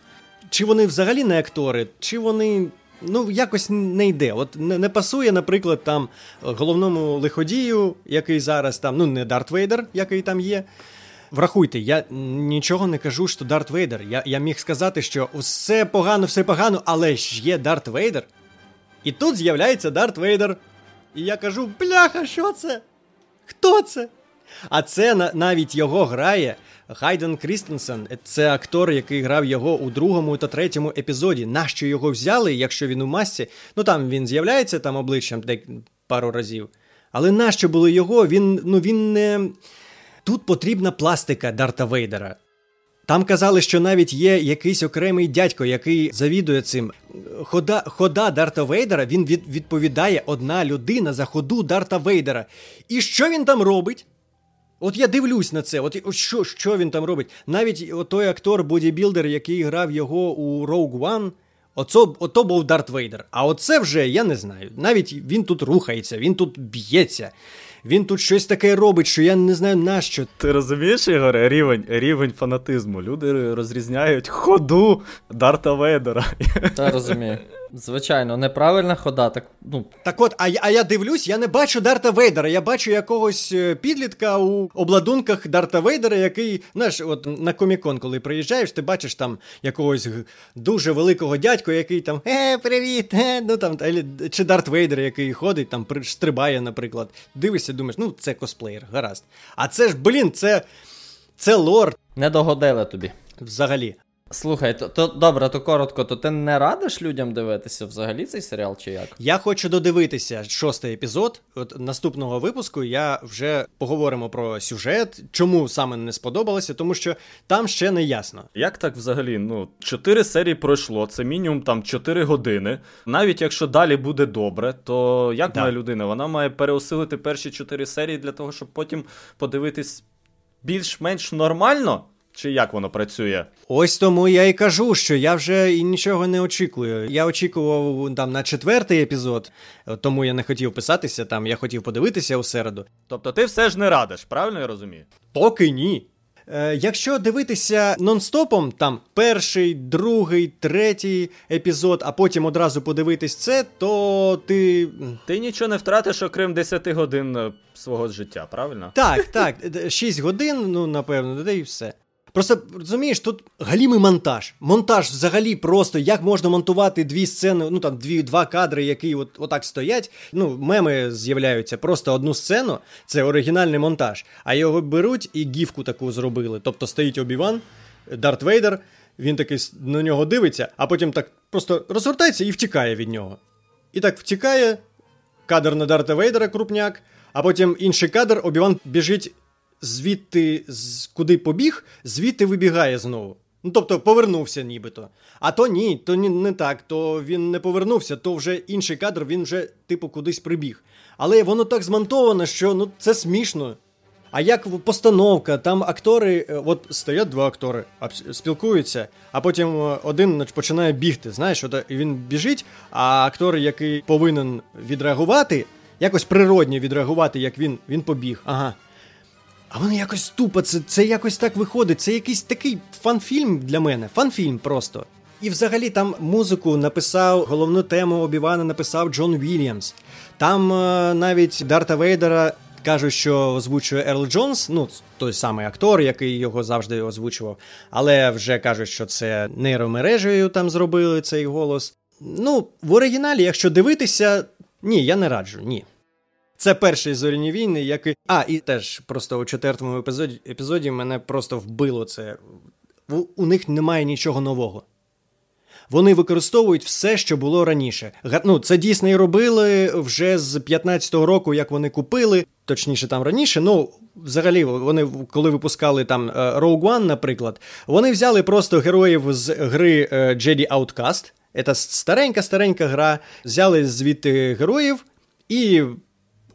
Чи вони взагалі не актори, чи вони. Ну, якось не йде. От не, не пасує, наприклад, там головному лиходію, який зараз там, ну, не Дарт Вейдер, який там є. Врахуйте, я нічого не кажу, що Дарт Вейдер. Я, я міг сказати, що все погано, все погано, але ж є Дарт Вейдер. І тут з'являється Дарт Вейдер. І я кажу: бляха, що це? Хто це? А це навіть його грає Хайден Крістенсен. Це актор, який грав його у другому та третьому епізоді. Нащо його взяли, якщо він у масці? Ну там він з'являється там обличчям дек- пару разів. Але нащо було його? Він ну він не. Тут потрібна пластика Дарта Вейдера. Там казали, що навіть є якийсь окремий дядько, який завідує цим. Хода, хода Дарта Вейдера він від, відповідає одна людина за ходу Дарта Вейдера. І що він там робить? От я дивлюсь на це. От, що, що він там робить? Навіть той актор бодібілдер, який грав його у Rogue One, оцо, ото був Дарт Вейдер. А оце вже я не знаю. Навіть він тут рухається, він тут б'ється. Він тут щось таке робить, що я не знаю нащо. Ти розумієш, Ігоре, рівень, рівень фанатизму. Люди розрізняють ходу Дарта Вейдера. Та розумію. Звичайно, неправильна хода. Так, ну, Так от, а, я- а я дивлюсь, я не бачу Дарта Вейдера. Я бачу якогось е, підлітка у обладунках Дарта Вейдера, який, знаєш, от на комікон, коли приїжджаєш, ти бачиш там якогось дуже великого дядьку, який там е, привіт, е, ну там чи Дарт Вейдер, який ходить, там стрибає, наприклад. Дивишся, думаєш, ну це косплеєр, гаразд. А це ж, блін, це, це лор не догодили тобі. взагалі. Слухай, то, то добре, то коротко, то ти не радиш людям дивитися взагалі цей серіал чи як? Я хочу додивитися шостий епізод. От наступного випуску я вже поговоримо про сюжет, чому саме не сподобалося, тому що там ще не ясно. Як так взагалі? Ну, чотири серії пройшло, це мінімум там 4 години. Навіть якщо далі буде добре, то як Да. має людина? Вона має переосилити перші чотири серії для того, щоб потім подивитись більш-менш нормально? Чи як воно працює? Ось тому я і кажу, що я вже і нічого не очікую. Я очікував там на четвертий епізод, тому я не хотів писатися там. Я хотів подивитися у середу. Тобто ти все ж не радиш, правильно я розумію? Поки ні. Е, якщо дивитися нон-стопом, там перший, другий, третій епізод, а потім одразу подивитись це, то ти. Ти нічого не втратиш, окрім 10 годин е, свого життя, правильно? Так, так, 6 годин, ну напевно, й все. Просто розумієш, тут галімий монтаж. Монтаж взагалі просто як можна монтувати дві сцени, ну там дві два кадри, які от отак стоять. Ну, меми з'являються просто одну сцену, це оригінальний монтаж. А його беруть і гіфку таку зробили. Тобто стоїть Обіван, Дарт Вейдер, він такий на нього дивиться, а потім так просто розгортається і втікає від нього. І так втікає, кадр на Дарта Вейдера крупняк, а потім інший кадр, Обіван біжить звідти, куди побіг, звідти вибігає знову. Ну, тобто повернувся нібито. А то ні, то ні, не так, то він не повернувся, то вже інший кадр, він вже, типу, кудись прибіг. Але воно так змонтовано, що ну, це смішно. А як постановка, там актори, е, от стоять два актори, спілкуються, а потім е, один починає бігти. Знаєш, от е, він біжить, а актор, який повинен відреагувати, якось природньо відреагувати, як він, він побіг. Ага. А воно якось тупо, це, це якось так виходить. Це якийсь такий фан-фільм для мене. Фан-фільм просто. І взагалі там музику написав, головну тему Обівана написав Джон Вільямс. Там е, навіть Дарта Вейдера кажуть, що озвучує Ерл Джонс, ну, той самий актор, який його завжди озвучував. Але вже кажуть, що це нейромережею там зробили цей голос. Ну, в оригіналі, якщо дивитися, ні, я не раджу, ні. Це перший зоряні війни, який. А, і теж просто у четвертому епізоді, епізоді мене просто вбило це. У, них немає нічого нового. Вони використовують все, що було раніше. Ну, це дійсно і робили вже з 15-го року, як вони купили, точніше там раніше. Ну, взагалі, вони коли випускали там е, Rogue One, наприклад, вони взяли просто героїв з гри е, Jedi Outcast. Це старенька-старенька гра. Взяли звідти героїв, і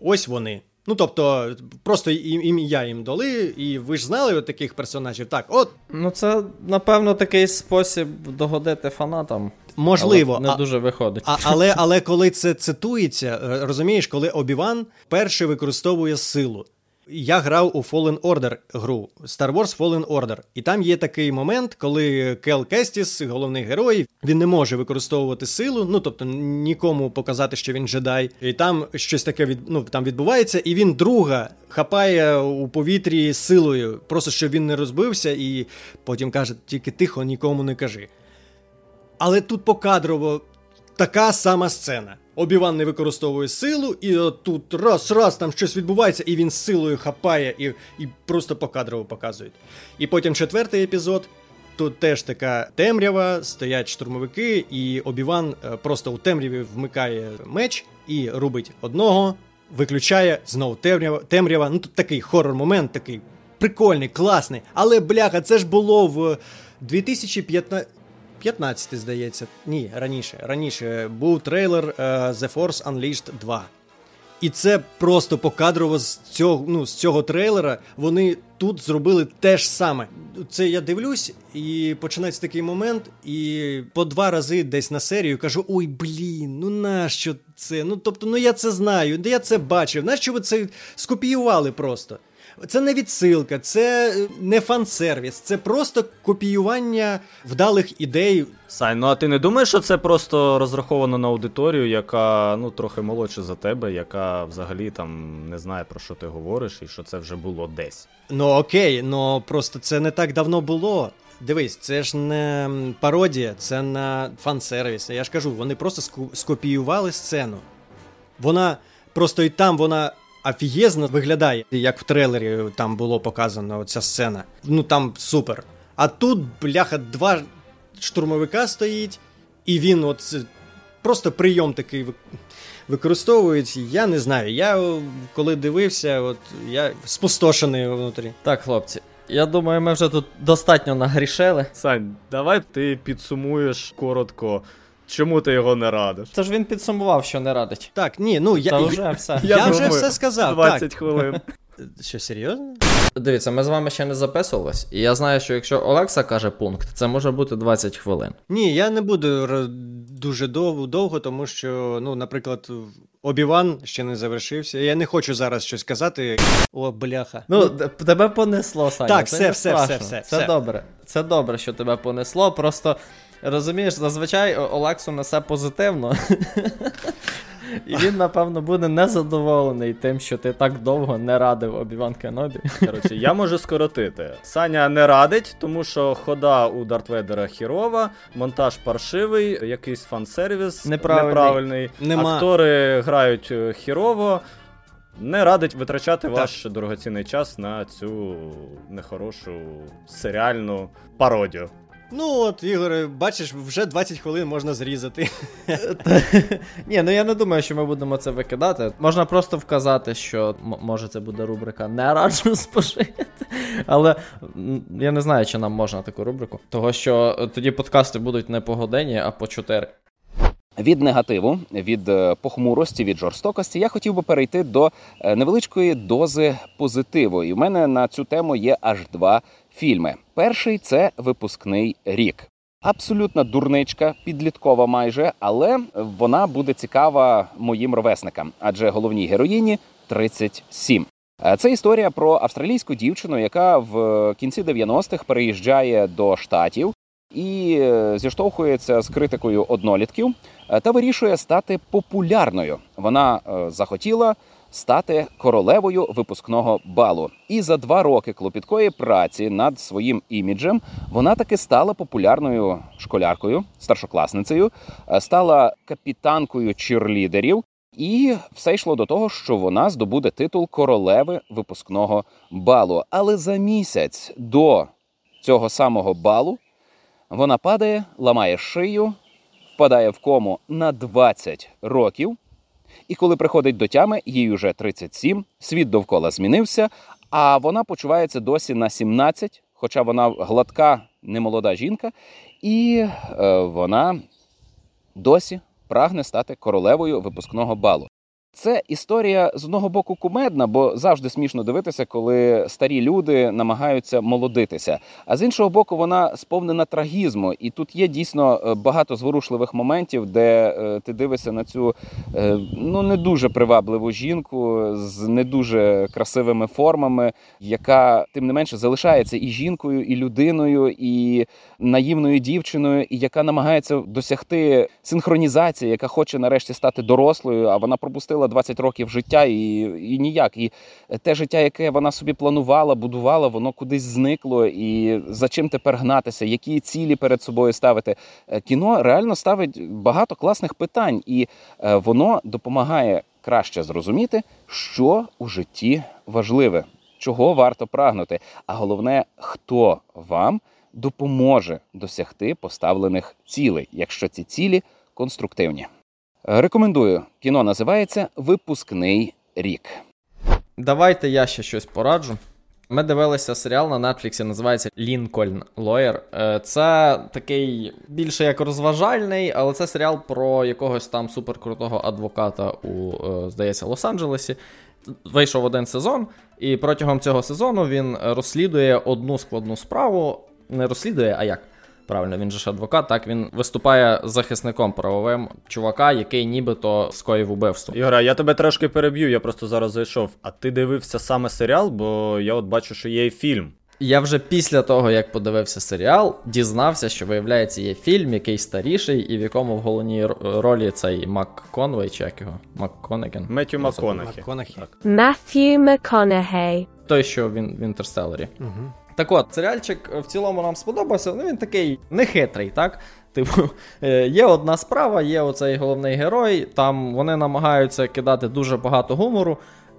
ось вони. Ну, тобто, просто ім- ім'я їм дали, і ви ж знали от таких персонажів. Так, от, Ну, це, напевно, такий спосіб догодити фанатам. можливо, але не а- дуже виходить. А, але, але коли це цитується, е, розумієш, коли Обіван перший використовує силу. Я грав у Fallen Order гру Star Wars Fallen Order. І там є такий момент, коли Кел Кестіс, головний герой, він не може використовувати силу, ну тобто нікому показати, що він джедай. І там щось таке від, ну, там відбувається, і він друга хапає у повітрі силою, просто щоб він не розбився, і потім каже: тільки тихо, нікому не кажи. Але тут покадрово така сама сцена. Обіван не використовує силу, і тут раз, раз там щось відбувається, і він з силою хапає і, і просто покадрово показують. І потім четвертий епізод. Тут теж така темрява, стоять штурмовики, і Обіван е, просто у темряві вмикає меч і рубить одного, виключає знову темрява. темрява. Ну тут такий хорор-момент, такий прикольний, класний. Але бляха, це ж було в 2015. 15, здається. Ні, раніше. Раніше був трейлер е, The Force Unleashed 2. І це просто покадрово з цього, ну, з цього трейлера вони тут зробили те ж саме. Це я дивлюсь, і починається такий момент, і по два рази десь на серію кажу: ой, блін, ну нащо це? Ну тобто, ну я це знаю, я це бачив. Нащо ви це скопіювали просто? Це не відсилка, це е, не фан-сервіс, це просто копіювання вдалих ідей. Сань, ну а ти не думаєш, що це просто розраховано на аудиторію, яка ну трохи молодша за тебе, яка взагалі там не знає про що ти говориш, і що це вже було десь. Ну окей, ну просто це не так давно було. Дивись, це ж не пародія, це на фан-сервіс. Я ж кажу, вони просто скопіювали сцену. Вона просто і там вона офігезно виглядає, як в трейлері там було показано ця сцена. Ну там супер. А тут, бляха, два штурмовика стоїть, і він от просто прийом такий ви- використовують. Я не знаю. Я коли дивився, от я спустошений внутрі. Так, хлопці, я думаю, ми вже тут достатньо нагрішили. Сань, давай ти підсумуєш коротко, чому ти його не радиш. Це ж він підсумував, що не радить. Так, ні, ну я, Та вже все. я вже думаю, все сказав. 20 хвилин. Що, серйозно? Дивіться, ми з вами ще не записувались, і я знаю, що якщо Олекса каже пункт, це може бути 20 хвилин. Ні, я не буду дуже довго, довго, тому що, ну, наприклад, Обіван ще не завершився. Я не хочу зараз щось казати. О, бляха. Ну, тебе понесло, Саня. Так, це все, не все, все, все, Це все. добре. Це добре, що тебе понесло. Просто розумієш, зазвичай Олексу несе позитивно. І він, напевно, буде незадоволений тим, що ти так довго не радив Обіван Кенобі. Коротше, я можу скоротити. Саня не радить, тому що хода у Дарт Вейдера хірова, монтаж паршивий, якийсь фан-сервіс Неправильний. неправильний. Нема. Актори грають е, хірово. Не радить витрачати ваш дорогоцінний час на цю нехорошу серіальну пародію. Ну от, Ігоре, бачиш, вже 20 хвилин можна зрізати. Ні, ну я не думаю, що ми будемо це викидати. Можна просто вказати, що може це буде рубрика Не раджу спожити. Але я не знаю, чи нам можна таку рубрику. Того що е, тоді подкасти будуть не по годині, а по 4. Від негативу, від е, похмурості, від жорстокості я хотів би перейти до е, невеличкої дози позитиву. І в мене на цю тему є аж два фільми. Перший це випускний рік. Абсолютна дурничка, підліткова майже, але вона буде цікава моїм ровесникам, адже головній героїні 37. Е, Це історія про австралійську дівчину, яка в кінці 90-х переїжджає до штатів і е, зіштовхується з критикою однолітків е, та вирішує стати популярною. Вона захотіла стати королевою випускного балу. І за два роки клопіткої праці над своїм іміджем вона таки стала популярною школяркою, старшокласницею, е, стала капітанкою чірлідерів. І все йшло до того, що вона здобуде титул королеви випускного балу. Але за місяць до цього самого балу вона падає, ламає шию, впадає в кому на 20 років. І коли приходить до тями, їй уже 37, світ довкола змінився, а вона почувається досі на 17, хоча вона гладка, немолода жінка, і е, вона досі прагне стати королевою випускного балу. Це історія з одного боку кумедна, бо завжди смішно дивитися, коли старі люди намагаються молодитися. А з іншого боку, вона сповнена трагізму, і тут є дійсно е, багато зворушливих моментів, де е, ти дивишся на цю е, ну не дуже привабливу жінку з не дуже красивими формами, яка тим не менше залишається і жінкою, і людиною, і наївною дівчиною, і яка намагається досягти синхронізації, яка хоче нарешті стати дорослою, а вона пропустила 20 років життя і, і ніяк. І те життя, яке вона собі планувала, будувала, воно кудись зникло. І за чим тепер гнатися, які цілі перед собою ставити. Е, Кіно реально ставить багато класних питань, і е, воно допомагає краще зрозуміти, що у житті важливе, чого варто прагнути. А головне, хто вам допоможе досягти поставлених цілей, якщо ці цілі конструктивні. Рекомендую. Кіно називається Випускний рік. Давайте я ще щось пораджу. Ми дивилися серіал на Нетфліксі, називається Лінкольн Лоєр. Е, Це такий більше як розважальний, але це серіал про якогось там суперкрутого адвоката у, е, здається, Лос-Анджелесі. Вийшов один сезон, і протягом цього сезону він розслідує одну складну справу. Не розслідує, а як? Правильно, він же ж адвокат. Так він виступає захисником правовим чувака, який нібито скоїв убивство. Ігора, я тебе трошки переб'ю, я просто зараз зайшов. А ти дивився саме серіал, бо я от бачу, що є і фільм. Я вже після того, як подивився серіал, дізнався, що виявляється, є фільм, який старіший, і в якому в головній ролі цей Мак Конвей, чи як його МакКонеген. Меттю МакКонахі. МакКонахі. Так. Matthew Той, що він в інтерстелері. Угу. Так от, серіальчик в цілому нам сподобався. Ну він такий нехитрий, так? Типу, е, є одна справа, є оцей головний герой. Там вони намагаються кидати дуже багато гумору,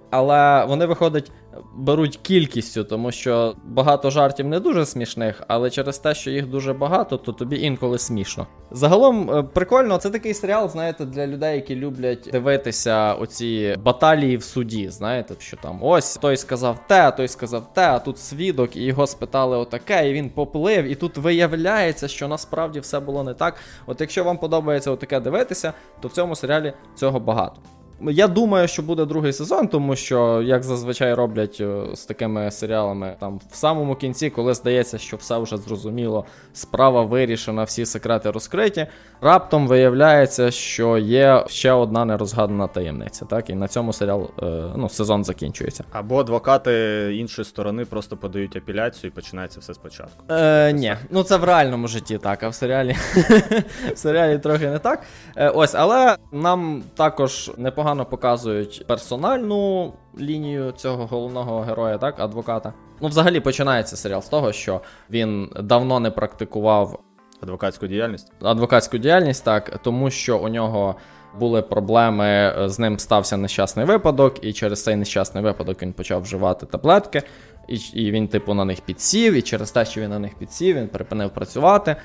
але вони виходить, беруть кількістю, тому що багато жартів не дуже смішних, але через те, що їх дуже багато, то тобі інколи смішно. Загалом е, прикольно, це такий серіал, знаєте, для людей, які люблять дивитися оці баталії в суді. Знаєте, що там ось той сказав те, той сказав те, а тут свідок, і його спитали отаке, і він поплив, і тут виявляється, що насправді все було не так. От якщо вам подобається отаке дивитися, то в цьому серіалі цього багато. Я думаю, що буде другий сезон, тому що, як зазвичай роблять е, з такими серіалами, там в самому кінці, коли здається, що все вже зрозуміло, справа вирішена, всі секрети розкриті. Раптом виявляється, що є ще одна нерозгадана таємниця. Так, і на цьому серіал е, ну, сезон закінчується. Або адвокати іншої сторони просто подають апеляцію і починається все спочатку. Е, Ні, ну це в реальному житті так, а в серіалі в серіалі трохи не так. Е, Ось, але нам також непогано показують персональну лінію цього головного героя, так, адвоката. Ну, взагалі починається серіал з того, що він давно не практикував Адвокатську діяльність. адвокатську діяльність, так, тому що у нього були проблеми, з ним стався нещасний випадок, і через цей нещасний випадок він почав вживати таблетки, і, і він, типу, на них підсів, і через те, що він на них підсів, він припинив працювати.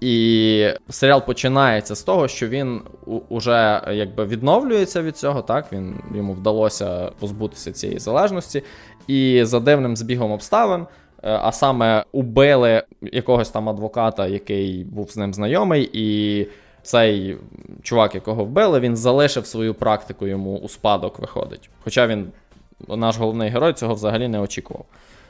І серіал починається з того, що він уже якби відновлюється від цього, так він йому вдалося позбутися цієї залежності, і за дивним збігом обставин, е, а саме убили якогось там адвоката, який був з ним знайомий, і цей чувак, якого вбили, він залишив свою практику йому у спадок виходить. Хоча він, наш головний герой, цього взагалі не очікував.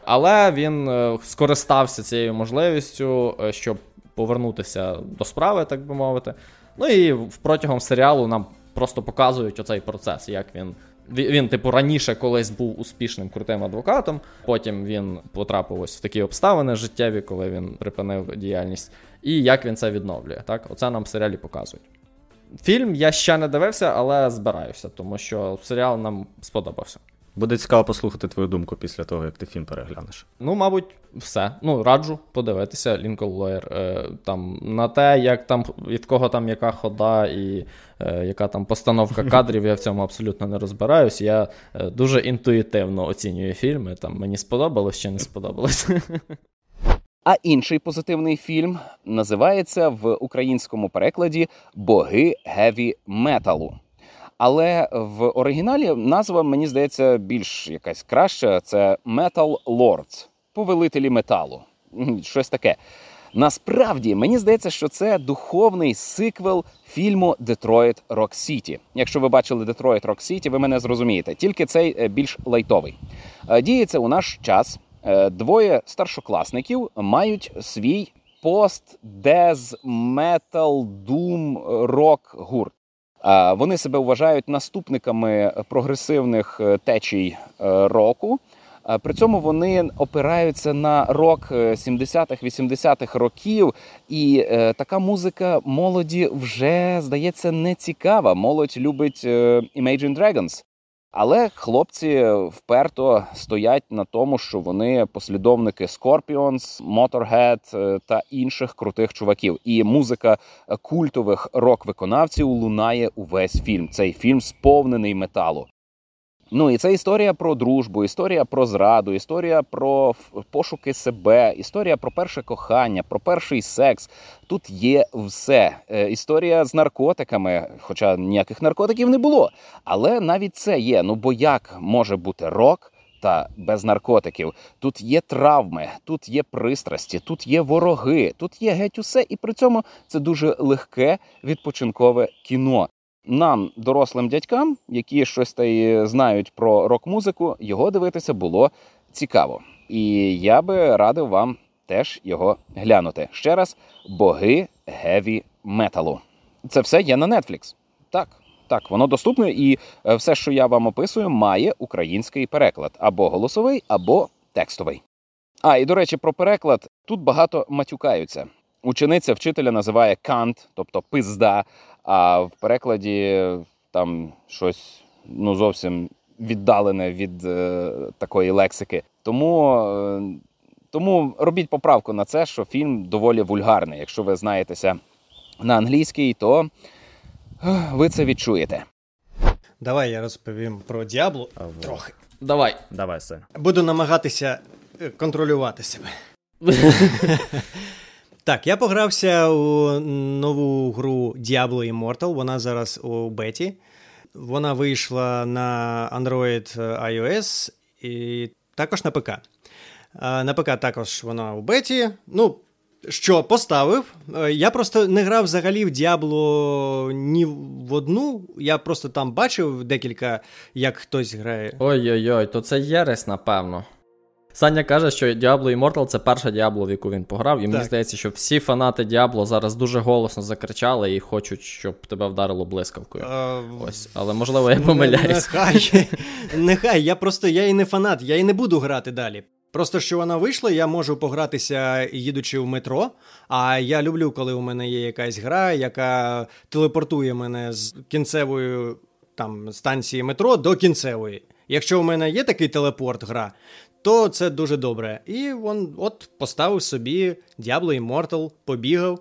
Але він е, скористався цією можливістю, е, щоб повернутися до справи, так би мовити. Ну і протягом серіалу нам просто показують оцей процес, як він. Він, типу, раніше колись був успішним крутим адвокатом, потім він потрапив ось в такі обставини життєві, коли він припинив діяльність, і як він це відновлює. Так, оце нам в серіалі показують. Фільм я ще не дивився, але збираюся, тому що серіал нам сподобався. Буде цікаво послухати твою думку після того, як ти фільм переглянеш. Ну, мабуть, все. Ну, раджу подивитися Лінкольн Лоєр. Е, там на те, як там від кого там яка хода і е, яка там постановка кадрів, я в цьому абсолютно не розбираюсь. Я е, дуже інтуїтивно оцінюю фільми. Там мені сподобалось чи не сподобалось. А інший позитивний фільм називається в українському перекладі Боги геві металу. Але в оригіналі назва, мені здається, більш якась краща. Це Metal Lords, повелителі металу. Щось таке. Насправді мені здається, що це духовний сиквел фільму Детройт Рок Сіті. Якщо ви бачили Детройт Рок Сіті, ви мене зрозумієте. Тільки цей е, більш лайтовий. Е, Діється у наш час. Е, Двоє старшокласників мають свій пост дез метал дум рок гурт. Е, Вони себе вважають наступниками прогресивних е, течій е, року. При цьому вони опираються на рок е, 70-х, 80-х років, і така музика молоді вже здається не цікава. Молодь любить Imagine Dragons. Але хлопці вперто стоять на тому, що вони послідовники Scorpions, Motorhead е, та інших крутих чуваків. І музика культових рок-виконавців лунає увесь фільм. Цей фільм сповнений металу. Ну і це історія про дружбу, історія про зраду, історія про пошуки себе, історія про перше кохання, про перший секс. Тут є все. Е, Історія з наркотиками, хоча ніяких наркотиків не було. Але навіть це є. Ну бо як може бути рок та без наркотиків? Тут є травми, тут є пристрасті, тут є вороги, тут є геть усе, і при цьому це дуже легке відпочинкове кіно. Нам, дорослим дядькам, які щось та й знають про рок-музику, його дивитися було цікаво. І я би радив вам теж його глянути. Ще раз, боги геві металу. Це все є на Netflix. Так, так, воно доступне, і е, все, що я вам описую, має український переклад або голосовий, або текстовий. А і до речі, про переклад тут багато матюкаються. Учениця вчителя називає кант, тобто пизда. А в перекладі там щось ну зовсім віддалене від е, такої лексики. Тому, е, тому робіть поправку на це, що фільм доволі вульгарний. Якщо ви знаєтеся на англійській, то е, ви це відчуєте. Давай я розповім про Діабло А, вот. трохи. Давай. Давай, Сань. Буду намагатися е, контролювати себе. Так, я погрався у нову гру Diablo Immortal. Вона зараз у беті. Вона вийшла на Android iOS і також на ПК. На ПК також вона у беті. Ну, що поставив? Е, Я просто не грав взагалі в Діабло ні в одну. Я просто там бачив декілька, як хтось грає. Ой-ой-ой, то це Єресь, напевно. Саня каже, що Diablo Immortal це перша Діабло, в яку він пограв, і мені здається, що всі фанати Діабло зараз дуже голосно закричали і хочуть, щоб тебе вдарило блискавкою. Е, Ось, але можливо я помиляюсь. Нехай, нехай, я просто я і не фанат, я і не буду грати далі. Просто що вона вийшла, я можу погратися, їдучи в метро. А я люблю, коли у мене є якась гра, яка телепортує мене з кінцевої там, станції метро до кінцевої. Якщо у мене є такий телепорт гра, то це дуже добре. І он от поставив собі Diablo Immortal, побігав.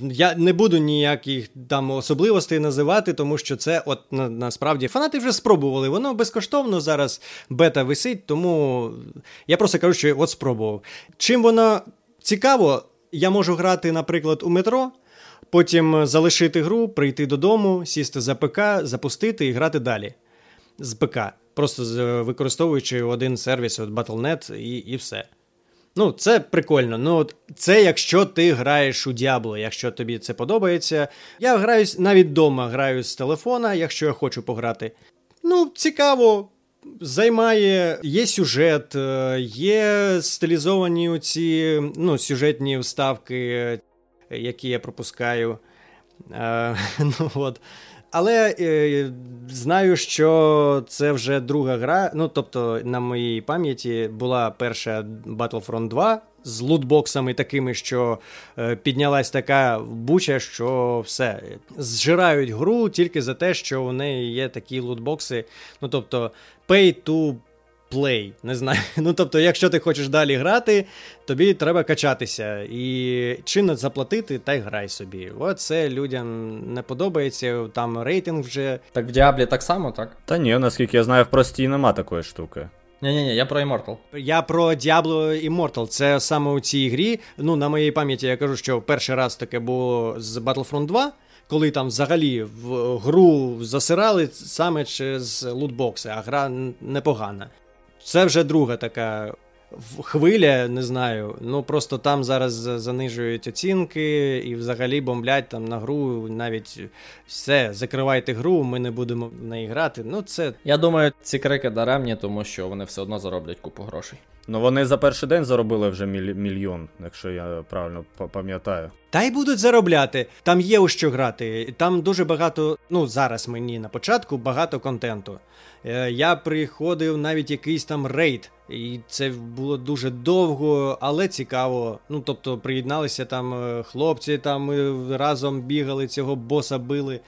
Я не буду ніяких там особливостей називати, тому що це, от на, насправді, фанати вже спробували. Воно безкоштовно зараз бета висить, тому я просто кажу, що от спробував. Чим воно цікаво, я можу грати, наприклад, у метро, потім залишити гру, прийти додому, сісти за ПК, запустити і грати далі з ПК. Просто використовуючи один сервіс от Battle.net і, і все. Ну, це прикольно. Ну, це якщо ти граєш у Diablo, якщо тобі це подобається. Я граюсь навіть вдома, граю з телефона, якщо я хочу пограти. Ну, цікаво. Займає, є сюжет, е, є стилізовані ці ну, сюжетні вставки, які я пропускаю. Е, ну, от. Але е, знаю, що це вже друга гра. Ну, тобто, на моїй пам'яті була перша Battlefront 2 з лутбоксами такими, що е, піднялась така буча, що все. Зжирають гру тільки за те, що у неї є такі лутбокси. Ну, тобто, pay to play. Не знаю. Ну, тобто, якщо ти хочеш далі грати, тобі треба качатися. І чи не заплатити, та й грай собі. От це людям не подобається. Там рейтинг вже. Так в Діаблі так само, так? Та ні, наскільки я знаю, в простій нема такої штуки. Ні-ні-ні, я про Immortal. Я про Diablo Immortal. Це саме у цій грі. Ну, на моїй пам'яті я кажу, що перший раз таке було з Battlefront 2. Коли там взагалі в гру засирали саме через лутбокси, а гра непогана. Це вже друга така хвиля, не знаю. Ну просто там зараз занижують оцінки і взагалі бомблять там на гру. Навіть все, закривайте гру, ми не будемо в неї грати. Ну, це Я думаю, ці крики даремні, тому що вони все одно зароблять купу грошей. Ну вони за перший день заробили вже мільйон, якщо я правильно па- пам'ятаю. Та й будуть заробляти. Там є у що грати. Там дуже багато. Ну зараз мені на початку багато контенту. Е, Я приходив навіть якийсь там рейд, і це було дуже довго, але цікаво. Ну тобто приєдналися там е, хлопці, там ми разом бігали, цього боса били.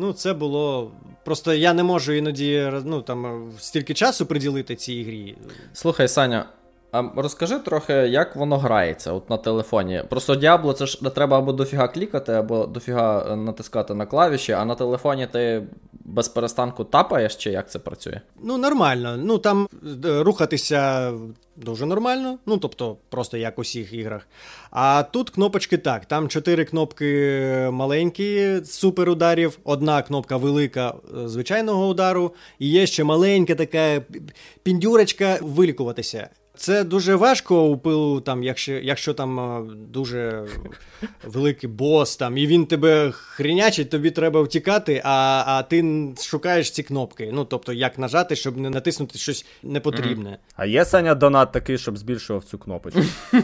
Ну, це було. Просто я не можу іноді ну, там, е, стільки часу приділити цій грі. Слухай, Саня, а розкажи трохи, як воно грається от на телефоні. Просто Diablo це ж треба або дофіга клікати, або дофіга е, натискати на клавіші, а на телефоні ти без перестанку тапаєш, чи як це працює? Ну, нормально. Ну там е, рухатися дуже нормально. Ну, тобто, просто як у всіх іграх. А тут кнопочки так. Там чотири кнопки маленькі супер ударів, одна кнопка велика е, звичайного удару, і є ще маленька така піндюрочка вилікуватися. Це дуже важко у пилу, там, якщо якщо там дуже великий бос, там, і він тебе хрінячить, тобі треба втікати, а а ти шукаєш ці кнопки. Ну, тобто, як нажати, щоб не натиснути щось непотрібне. А є Саня донат такий, щоб збільшував цю кнопочку.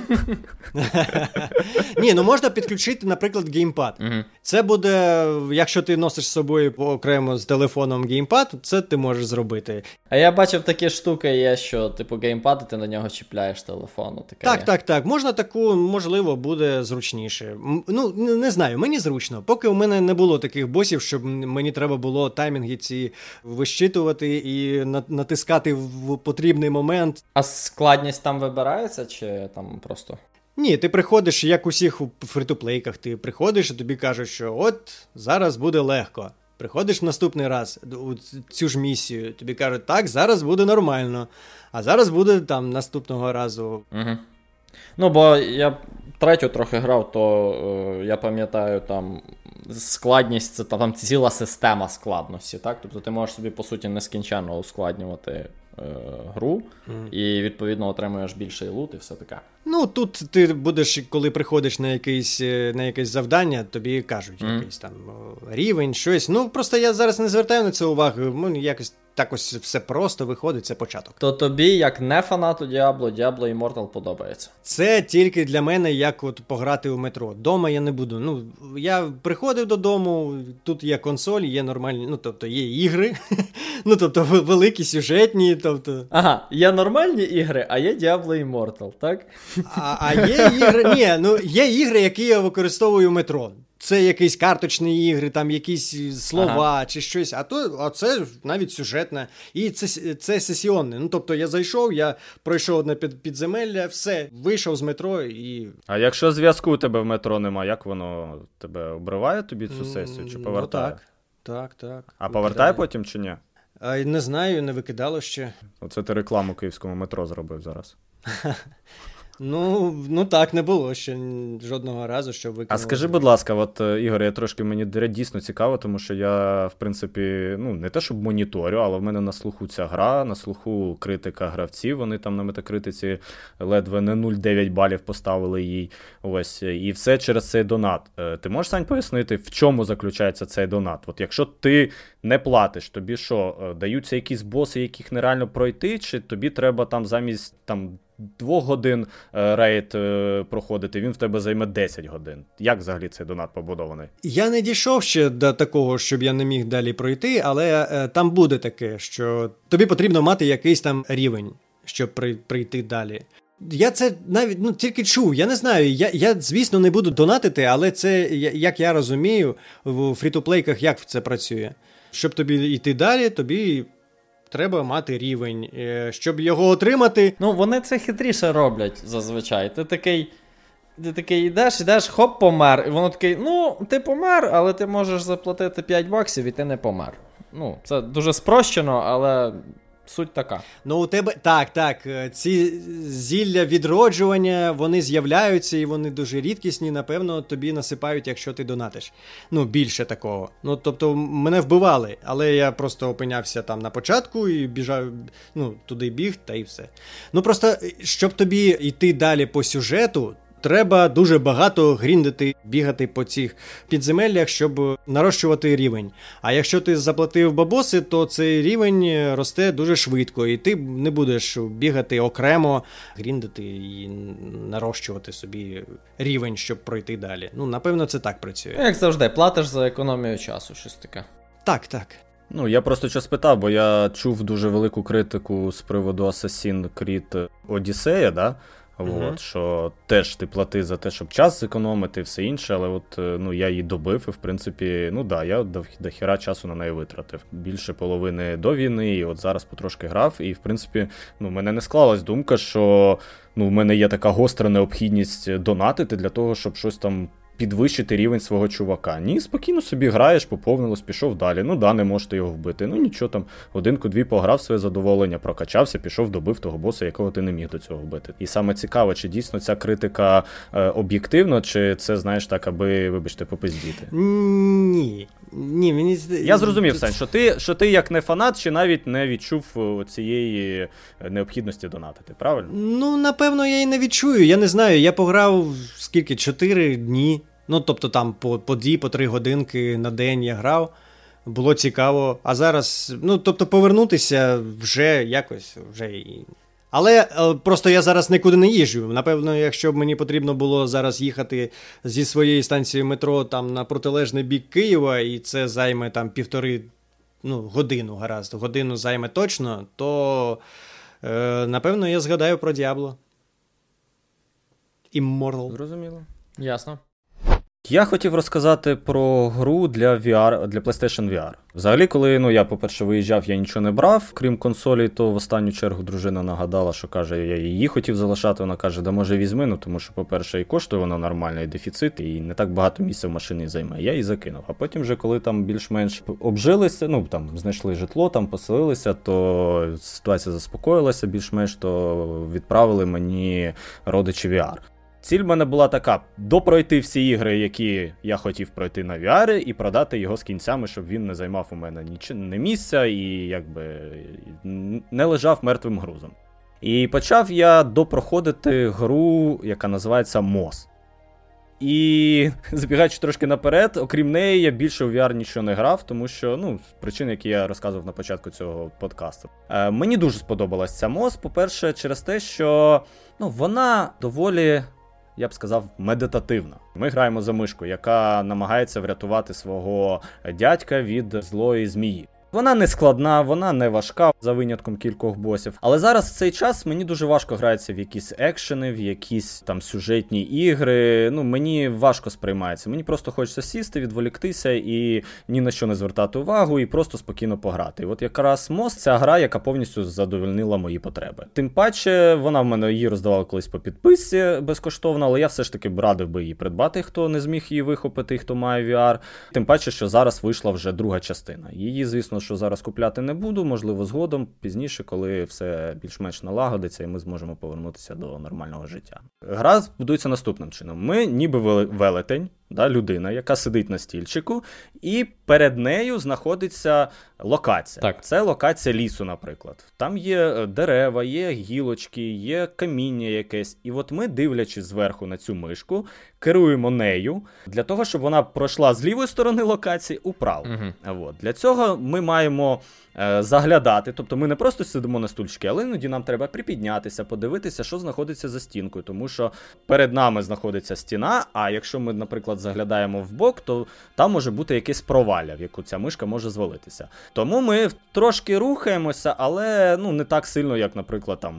Ні, ну можна підключити, наприклад, геймпад. Це буде, якщо ти носиш з собою окремо з телефоном геймпад, це ти можеш зробити. А я бачив такі штуки, є, що, типу, геймпад, ти на нього чіпляєш телефон. Таке Так, є. так, так. Можна таку, можливо, буде зручніше. Ну, не знаю, мені зручно. Поки у мене не було таких босів, щоб мені треба було таймінги ці вищитувати і натискати в потрібний момент. А складність там вибирається, чи там просто. Ні, ти приходиш, як усіх у фритуплейках, ти приходиш і тобі кажуть, що от зараз буде легко. Приходиш в наступний раз у цю ж місію, тобі кажуть, так, зараз буде нормально, а зараз буде там наступного разу. Угу. Ну, бо я третю трохи грав, то е, я пам'ятаю, там складність це там ціла система складності, так? Тобто ти можеш собі, по суті, нескінченно ускладнювати е, гру, і відповідно отримуєш більший лут і все таке. Ну, тут ти будеш, коли приходиш на якесь, е, на якесь завдання, тобі кажуть mm. якийсь там рівень, щось. Ну, просто я зараз не звертаю на це уваги. Ну, якось так ось все просто виходить, це початок. То тобі, як не фанату Діабло, Diablo Immortal подобається. Це тільки для мене як от пограти у метро. Дома я не буду. Ну, я приходив додому, тут є консоль, є нормальні, ну тобто є ігри, ну тобто великі сюжетні, тобто. Ага, є нормальні ігри, а є Diablo Immortal, так? А, а є ігри. Ні, ну є ігри, які я використовую в метро. Це якісь карточні ігри, там якісь слова чи щось. А то а це навіть сюжетне. І це, це сесіонне. Ну тобто я зайшов, я пройшов одне під, підземелля, все, вийшов з метро і. А якщо зв'язку у тебе в метро нема, як воно тебе обриває тобі цю сесію чи Ну, повертає? так, так, так. А повертає потім чи ні? А, не знаю, не викидало ще. Оце ти рекламу київському метро зробив зараз. Ну, ну так, не було ще жодного разу, що викинуло. А скажи, будь ласка, от е, Ігор, я трошки мені дійсно цікаво, тому що я, в принципі, ну не те, щоб моніторю, але в мене на слуху ця гра, на слуху критика гравців. Вони там на метакритиці ледве не 0,9 балів поставили їй. Ось, і все через цей донат. Е, Ти можеш Сань пояснити, в чому заключається цей донат? От якщо ти не платиш, тобі що, е, даються якісь боси, яких нереально пройти, чи тобі треба там замість там. Двох годин е, рейд е, проходити, він в тебе займе 10 годин. Як взагалі цей донат побудований? Я не дійшов ще до такого, щоб я не міг далі пройти, але е, там буде таке, що тобі потрібно мати якийсь там рівень, щоб при, прийти далі. Я це навіть ну тільки чув. Я не знаю. Я, я звісно, не буду донатити, але це як я розумію, в фрітоплейках як це працює. Щоб тобі йти далі, тобі треба мати рівень. Е, Щоб його отримати, Ну, вони це хитріше роблять зазвичай. Ти такий. Ти такий йдеш, йдеш, хоп, помер. І воно такий, ну, ти помер, але ти можеш заплатити 5 баксів і ти не помер. Ну, це дуже спрощено, але суть така. Ну, у тебе так, так. е, Ці зілля відроджування вони з'являються і вони дуже рідкісні. Напевно, тобі насипають, якщо ти донатиш. Ну, більше такого. Ну, тобто, мене вбивали, але я просто опинявся там на початку і біжав, ну, туди біг, та й все. Ну просто, е, щоб тобі йти далі по сюжету. Треба дуже багато гріндити, бігати по цих підземеллях, щоб нарощувати рівень. А якщо ти заплатив бабоси, то цей рівень росте дуже швидко, і ти не будеш бігати окремо, гріндити і нарощувати собі рівень, щоб пройти далі. Ну, напевно, це так працює. Як завжди, платиш за економію часу, щось таке. Так, так. Ну, я просто що спитав, бо я чув дуже велику критику з приводу Assassin's Creed Odyssey, да? Мгм. От, що теж ти плати за те, щоб час зекономити, все інше, але от е, ну, я її добив, і в принципі, ну да, я до, до хіра часу на неї витратив. Більше половини до війни, і от зараз потрошки грав. І в принципі, ну, мене не склалась думка, що ну, в мене є така гостра необхідність донатити для того, щоб щось там підвищити рівень свого чувака. Ні, спокійно собі граєш, поповнилось, пішов далі. Ну да, не можете його вбити. Ну нічого там, годинку-дві пограв своє задоволення, прокачався, пішов, добив того боса, якого ти не міг до цього вбити. І саме цікаво, чи дійсно ця критика е, об'єктивна, чи це, знаєш, так, аби, вибачте, попиздіти. Ні. Ні, мені. Я зрозумів, Сань, що ти, що ти як не фанат, чи навіть не відчув е, цієї необхідності донатити, правильно? Ну, напевно, я і не відчую. Я не знаю. Я пограв скільки? Чотири дні. Ну, тобто там по, по дві, по три годинки на день я грав. Було цікаво. А зараз, ну, тобто, повернутися вже якось вже і. Але е, просто я зараз нікуди не їжджу. Напевно, якщо б мені потрібно було зараз їхати зі своєї станції метро там на протилежний бік Києва, і це займе там півтори ну, годину, гаразд, годину займе точно, то е, напевно я згадаю про Діабло. Immortal. Зрозуміло. Ясно. Я хотів розказати про гру для VR, для PlayStation VR. Взагалі, коли ну я, по-перше, виїжджав, я нічого не брав, крім консолі, то в останню чергу дружина нагадала, що каже, я її хотів залишати. Вона каже, да може візьми, ну тому що, по-перше, і коштує вона нормально, і дефіцит, і не так багато місця в машині займає. Я її закинув. А потім, вже, коли там більш-менш обжилися, ну там знайшли житло, там поселилися, то ситуація заспокоїлася більш-менш, то відправили мені родичі VR. Ціль в мене була така: допройти всі ігри, які я хотів пройти на VR, і продати його з кінцями, щоб він не займав у мене нічого не місця і якби не лежав мертвим грузом. І почав я допроходити гру, яка називається MOS. І забігаючи трошки наперед, окрім неї, я більше у VR нічого не грав, тому що, ну, з причин, які я розказував на початку цього подкасту. Е, Мені дуже сподобалась ця MOS, по-перше, через те, що ну, вона доволі я б сказав, медитативна. Ми граємо за мишку, яка намагається врятувати свого дядька від злої змії. Вона не складна, вона не важка, за винятком кількох босів. Але зараз в цей час мені дуже важко грається в якісь екшени, в якісь там сюжетні ігри. Ну, мені важко сприймається. Мені просто хочеться сісти, відволіктися і ні на що не звертати увагу, і просто спокійно пограти. І от якраз мост ця гра, яка повністю задовольнила мої потреби. Тим паче, вона в мене її роздавала колись по підписці безкоштовно, але я все ж таки б радив би її придбати, хто не зміг її вихопити, хто має VR. Тим паче, що зараз вийшла вже друга частина. Її, звісно що зараз купляти не буду, можливо, згодом, пізніше, коли все більш-менш налагодиться, і ми зможемо повернутися до нормального життя. Гра будується наступним чином: ми, ніби велетень, да, людина, яка сидить на стільчику, і перед нею знаходиться локація. Так. Це локація лісу, наприклад. Там є е, дерева, є гілочки, є каміння якесь. І от ми, дивлячись зверху на цю мишку, керуємо нею для того, щоб вона пройшла з лівої сторони локації управо. Угу. От. Для цього ми маємо заглядати. Тобто ми не просто сидимо на стульчики, але іноді нам треба припіднятися, подивитися, що знаходиться за стінкою, тому що перед нами знаходиться стіна. А якщо ми, наприклад, заглядаємо в бок, то там може бути якесь провалля, в яку ця мишка може звалитися. Тому ми трошки рухаємося, але ну не так сильно, як, наприклад, там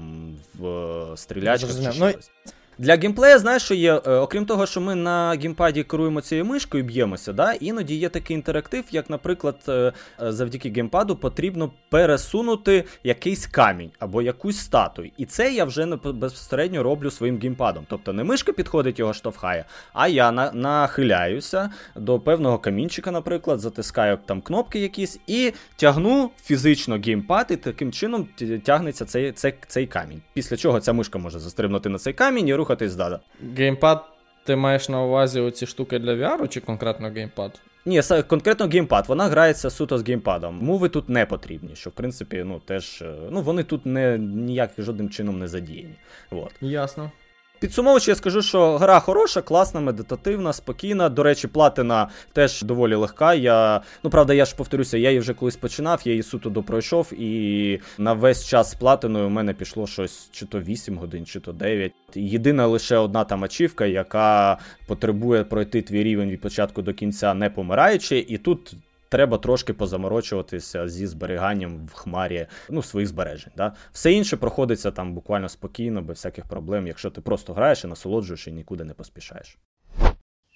в е, стрілячках чи Ну, щось. Для геймплея, знаєш, що є, е, окрім того, що ми на геймпаді керуємо цією мишкою, б'ємося, да, іноді є такий інтерактив, як, наприклад, е, е, завдяки геймпаду потрібно пересунути якийсь камінь або якусь статую. І це я вже безпосередньо роблю своїм геймпадом. Тобто не мишка підходить, його штовхає, а я на- нахиляюся до певного камінчика, наприклад, затискаю там кнопки якісь і тягну фізично геймпад, і таким чином тягнеться цей, цей, цей камінь. Після чого ця мишка може застрибнути на цей камінь і рухатись далі. Геймпад, ти маєш на увазі оці штуки для VR чи конкретно геймпад? Ні, конкретно геймпад, вона грається суто з геймпадом. Мови тут не потрібні, що в принципі, ну теж е, ну вони тут не ніяк жодним чином не задіяні. От. Ясно. Підсумовуючи, я скажу, що гра хороша, класна, медитативна, спокійна. До речі, платина теж доволі легка. Я, ну правда, я ж повторюся, я її вже колись починав, я її суто допройшов, і на весь час з платиною у мене пішло щось чи то 8 годин, чи то 9. Єдина лише одна там ачівка, яка потребує пройти твій рівень від початку до кінця, не помираючи, і тут. Треба трошки позаморочуватися зі зберіганням в хмарі ну, своїх збережень. Да? Все інше проходиться там буквально спокійно, без всяких проблем, якщо ти просто граєш і насолоджуєш і нікуди не поспішаєш.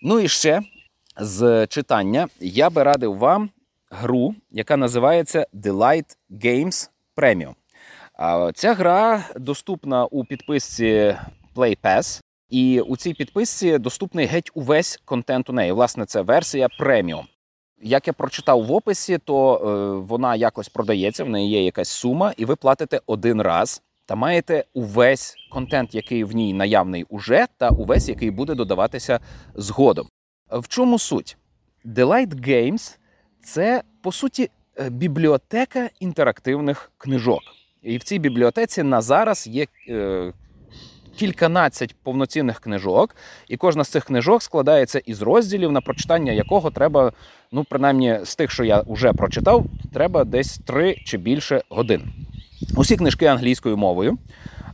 Ну і ще з читання я би радив вам гру, яка називається Delight Games Premium. Ця гра доступна у підписці Play Pass. І у цій підписці доступний геть увесь контент у неї. Власне, це версія преміум. Як я прочитав в описі, то е, вона якось продається, в неї є якась сума, і ви платите один раз та маєте увесь контент, який в ній наявний уже, та увесь, який буде додаватися згодом. В чому суть? Delight Games – це по суті е, бібліотека інтерактивних книжок. І в цій бібліотеці на зараз є е, кільканадцять повноцінних книжок, і кожна з цих книжок складається із розділів, на прочитання якого треба, ну принаймні з тих, що я вже прочитав, треба десь три чи більше годин. Усі книжки англійською мовою.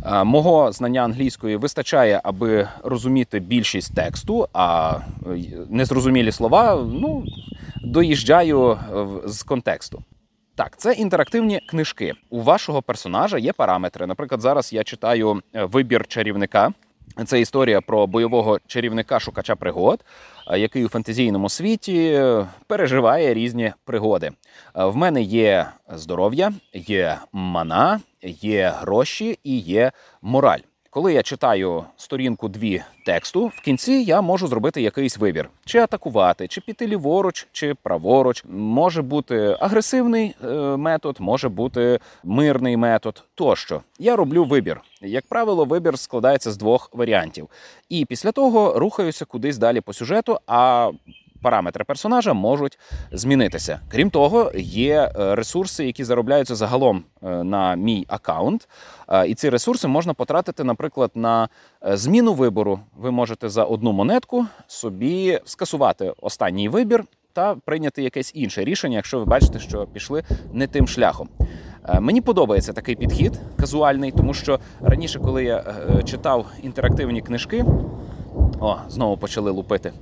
Е, Мого знання англійської вистачає, аби розуміти більшість тексту, а е, незрозумілі слова ну, доїжджаю е, з контексту. Так, це інтерактивні книжки. У вашого персонажа є параметри. Наприклад, зараз я читаю е, вибір чарівника. Це історія про бойового чарівника шукача пригод, е, який у фантазійному світі е, переживає різні пригоди. В мене є здоров'я, є мана, є гроші і є мораль. Коли я читаю сторінку дві тексту, в кінці я можу зробити якийсь вибір: чи атакувати, чи піти ліворуч, чи праворуч. Може бути агресивний е, метод, може бути мирний метод. Тощо я роблю вибір. Як правило, вибір складається з двох варіантів, і після того рухаюся кудись далі по сюжету. А параметри персонажа можуть змінитися. Крім того, є е, ресурси, які заробляються загалом е, на мій аккаунт. Е, І ці ресурси можна потратити, наприклад, на зміну вибору. Ви можете за одну монетку собі скасувати останній вибір та прийняти якесь інше рішення, якщо ви бачите, що пішли не тим шляхом. Мені подобається такий підхід казуальний, тому що раніше, коли я читав інтерактивні книжки, о, знову почали лупити.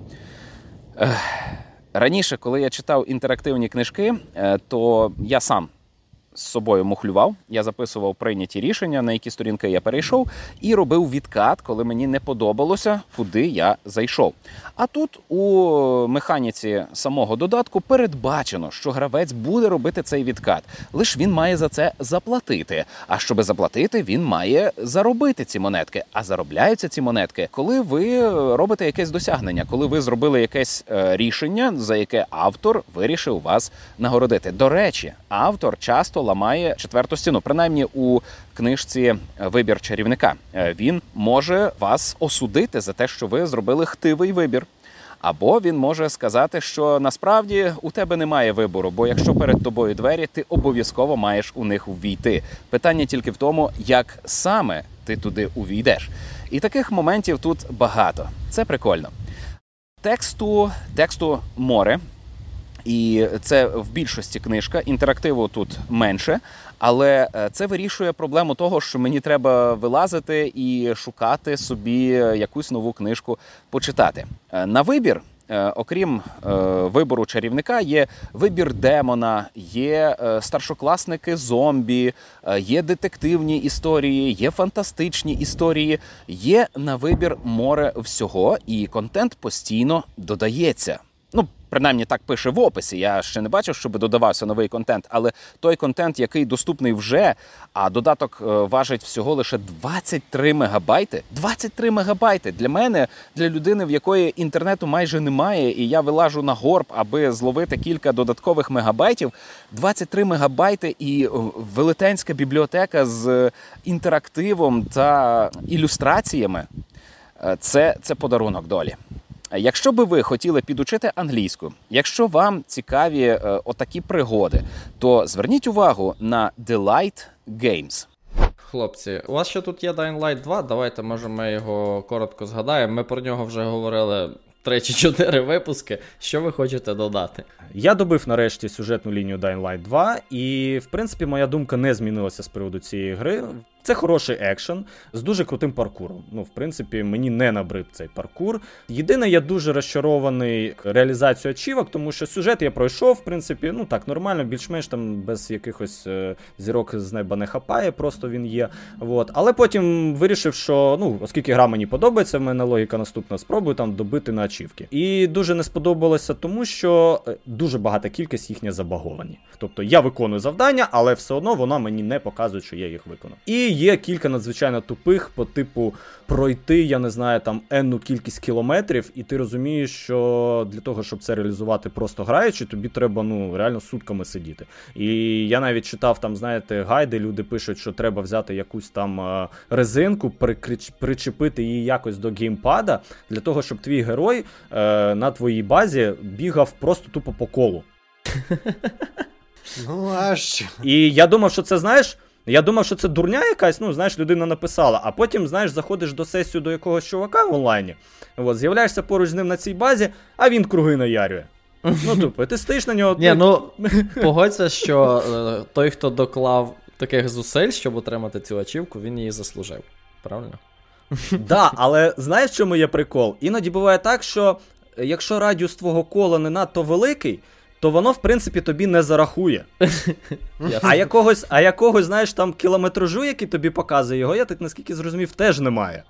Раніше, коли я читав інтерактивні книжки, е, то я сам з собою мухлював, я записував прийняті рішення, на які сторінки я перейшов, і робив відкат, коли мені не подобалося, куди я зайшов. А тут у механіці самого додатку передбачено, що гравець буде робити цей відкат. Лиш він має за це заплатити. А щоб заплатити, він має заробити ці монетки. А заробляються ці монетки, коли ви робите якесь досягнення, коли ви зробили якесь е, рішення, за яке автор вирішив вас нагородити. До речі, автор часто ламає четверту стіну, принаймні у книжці Вибір чарівника. Е, Він може вас осудити за те, що ви зробили хтивий вибір. Або він може сказати, що насправді у тебе немає вибору, бо якщо перед тобою двері, ти обов'язково маєш у них увійти. Питання тільки в тому, як саме ти туди увійдеш. І таких моментів тут багато. Це прикольно. Тексту, тексту море. І це в більшості книжка. Інтерактиву тут менше, але е, це вирішує проблему того, що мені треба вилазити і шукати собі якусь нову книжку почитати. Е, На вибір, е, окрім вибору чарівника, є вибір демона, є старшокласники зомбі, є детективні історії, є фантастичні історії, є на вибір море всього, і контент постійно додається. Принаймні так пише в описі. Я ще не бачив, щоб додавався новий контент, але той контент, який доступний вже, а додаток е, важить всього лише 23 мегабайти. 23 мегабайти для мене, для людини, в якої інтернету майже немає, і я вилажу на горб, аби зловити кілька додаткових мегабайтів. 23 мегабайти і е, велетенська бібліотека з інтерактивом та ілюстраціями. Е, Це, це подарунок долі. Якщо би ви хотіли підучити англійську, якщо вам цікаві е, отакі пригоди, то зверніть увагу на Delight Games. Хлопці, у вас ще тут є Dying Light 2, давайте може ми його коротко згадаємо. Ми про нього вже говорили 3 чи 4 випуски. Що ви хочете додати? Я добив нарешті сюжетну лінію Dying Light 2, і в принципі моя думка не змінилася з приводу цієї гри. Це хороший екшен з дуже крутим паркуром. Ну, в принципі, мені не набрид цей паркур. Єдине, я дуже розчарований реалізацією ачівок, тому що сюжет я пройшов, в принципі, ну так, нормально, більш-менш там без якихось е, зірок з неба не хапає, просто він є. От. Але потім вирішив, що ну, оскільки гра мені подобається, в мене логіка наступна, спробую там добити на ачівки. І дуже не сподобалося, тому що е, дуже багата кількість їхня забаговані. Тобто я виконую завдання, але все одно вона мені не показує, що я їх виконав. І є кілька надзвичайно тупих по типу пройти, я не знаю, там енну кількість кілометрів, і ти розумієш, що для того, щоб це реалізувати просто граючи, тобі треба ну реально сутками сидіти. І я навіть читав там, знаєте, гайди, люди пишуть, що треба взяти якусь там е, резинку, причепити її якось до геймпада, для того, щоб твій герой е, на твоїй базі бігав просто тупо по колу. Ну, а що? І я думав, що це знаєш. Я думав, що це дурня якась, ну, знаєш, людина написала, а потім, знаєш, заходиш до сесію до якогось чувака в онлайні, от, з'являєшся поруч з ним на цій базі, а він круги наярює. Ну, тупо, ти стоїш на нього. Ні, ну погодься, що е, той, хто доклав таких зусиль, щоб отримати цю ачівку, він її заслужив. Правильно? Да, але знаєш, в чому є прикол? Іноді буває так, що е, якщо радіус твого кола не надто великий, то воно, в принципі, тобі не зарахує. А якогось, а якогось, знаєш, там кілометражу, який тобі показує його, я так наскільки зрозумів, теж немає.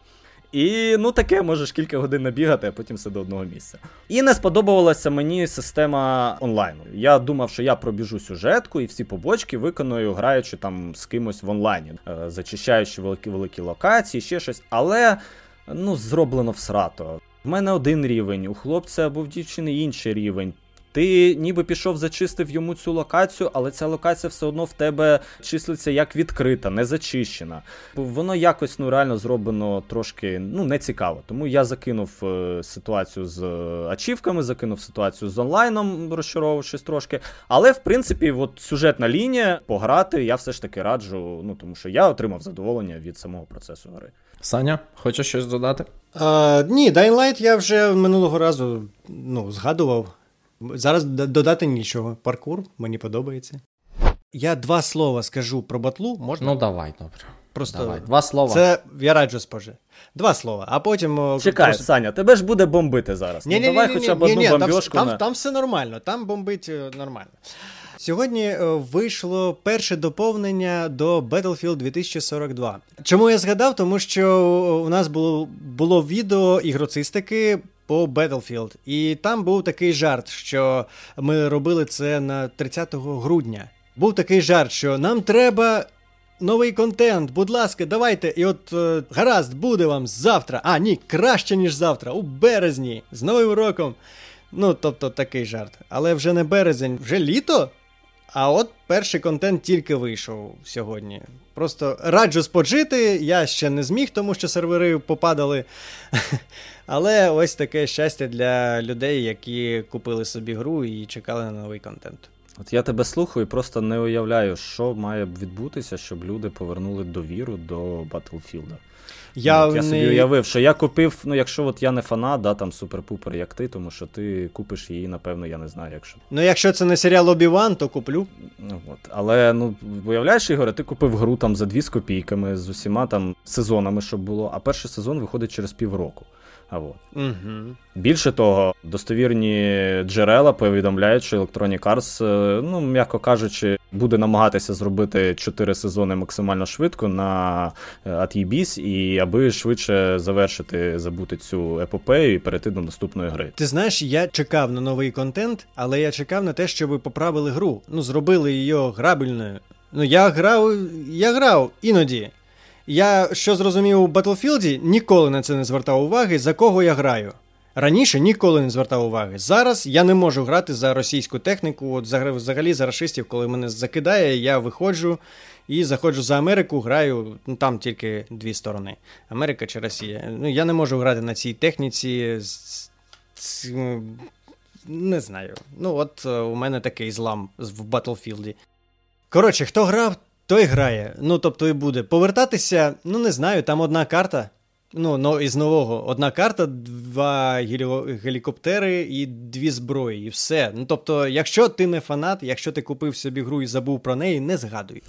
І ну таке можеш кілька годин набігати, а потім все до одного місця. І не сподобалася мені система онлайну. Я думав, що я пробіжу сюжетку і всі побочки виконую, граючи там з кимось в онлайні, е, зачищаючи великі великі локації, ще щось. Але ну зроблено всрато. В мене один рівень, у хлопця або в дівчини інший рівень. Ти ніби пішов, зачистив йому цю локацію, але ця локація все одно в тебе числиться як відкрита, не зачищена. Воно якось ну реально зроблено трошки ну не цікаво. Тому я закинув е, ситуацію з е, ачівками, закинув ситуацію з онлайном, розчаровувавшись трошки. Але в принципі, от сюжетна лінія пограти я все ж таки раджу. Ну тому що я отримав задоволення від самого процесу гри. Саня, хочеш щось додати? А, ні, Dying Light я вже минулого разу ну, згадував. Зараз додати нічого. Паркур мені подобається. Я два слова скажу про батлу. Можна? Ну давай, добре. Просто Давай. Два слова. це я раджу споже. Два слова, а потім. о, Чекай, просто- Саня, тебе ж буде бомбити зараз. Ні, ну, ні, давай ні, хоча б ні, одну ні, там, бомбьошку. там, на... там все нормально, там бомбить е, нормально. Сьогодні е, вийшло перше доповнення до Battlefield 2042. Чому я згадав? Тому що у нас було, було відео ігроцистики по Battlefield, і там був такий жарт, що ми робили це на 30 грудня. Був такий жарт, що нам треба. Новий контент, будь ласка, давайте. І от е, гаразд, буде вам завтра. А, ні, краще, ніж завтра, у березні, з Новим роком. Ну, тобто такий жарт. Але вже не березень, вже літо. А от перший контент тільки вийшов сьогодні. Просто раджу споджити, я ще не зміг, тому що сервери попадали. Але ось таке щастя для людей, які купили собі гру і чекали на новий контент. От я тебе слухаю і просто не уявляю, що має відбутися, щоб люди повернули довіру до Battlefield. Я, Ну, от я не... собі уявив, що я купив, ну якщо от я не фанат, да, там супер-пупер, як ти, тому що ти купиш її, напевно, я не знаю, якщо. Ну, якщо це не серіал Обі-Ван, то куплю. Ну, от. Але ну, уявляєш, Ігоре, ти купив гру там за дві з копійками, з усіма там сезонами, щоб було, а перший сезон виходить через півроку. А от. Угу. Більше того, достовірні джерела повідомляють, що Electronic Arts, е, ну м'яко кажучи, буде намагатися зробити 4 сезони максимально швидко на е, ATBIS, і аби швидше завершити, забути цю епопею і перейти до наступної гри. Ти знаєш, я чекав на новий контент, але я чекав на те, щоб поправили гру. Ну, зробили її грабельною. Ну, я грав, я грав іноді. Я що зрозумів у Battlefield, ніколи на це не звертав уваги, за кого я граю. Раніше ніколи не звертав уваги. Зараз я не можу грати за російську техніку. От взагалі- за рашистів, коли мене закидає, я виходжу і заходжу за Америку, граю. Ну там тільки дві сторони: Америка чи Росія. Ну я не можу грати на цій техніці. Не знаю. Ну, от е, у мене такий злам в Battlefield. Коротше, хто грав, той грає. Ну, тобто і буде. Повертатися, ну не знаю, там одна карта. Ну, ну із нового одна карта, два гелі- гелікоптери і дві зброї, і все. Ну тобто, якщо ти не фанат, якщо ти купив собі гру і забув про неї, не згадуй.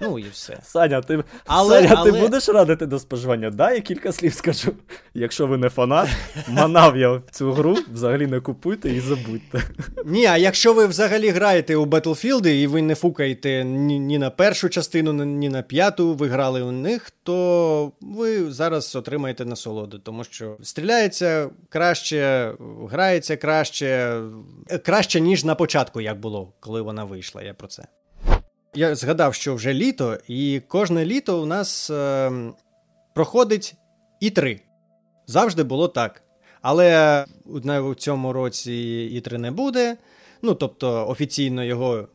Ну і все. Саня, ти, Але- Саня, але- ти будеш радити до споживання? Да, я кілька слів скажу. Якщо ви не фанат, манав я цю гру, взагалі не купуйте і забудьте. Ні, а якщо ви взагалі граєте у Battlefield і ви не фукаєте ні, ні на першу частину, ні- на п'яту, ви грали у них, то ви зараз отримаєте насолоду, тому що стріляється краще, грається краще, е, краще, ніж на початку, як було, коли вона вийшла. Я про це. Я згадав, що вже літо, і кожне літо у нас е, проходить і три. Завжди було так. Але у цьому році і три не буде. Ну, тобто, офіційно його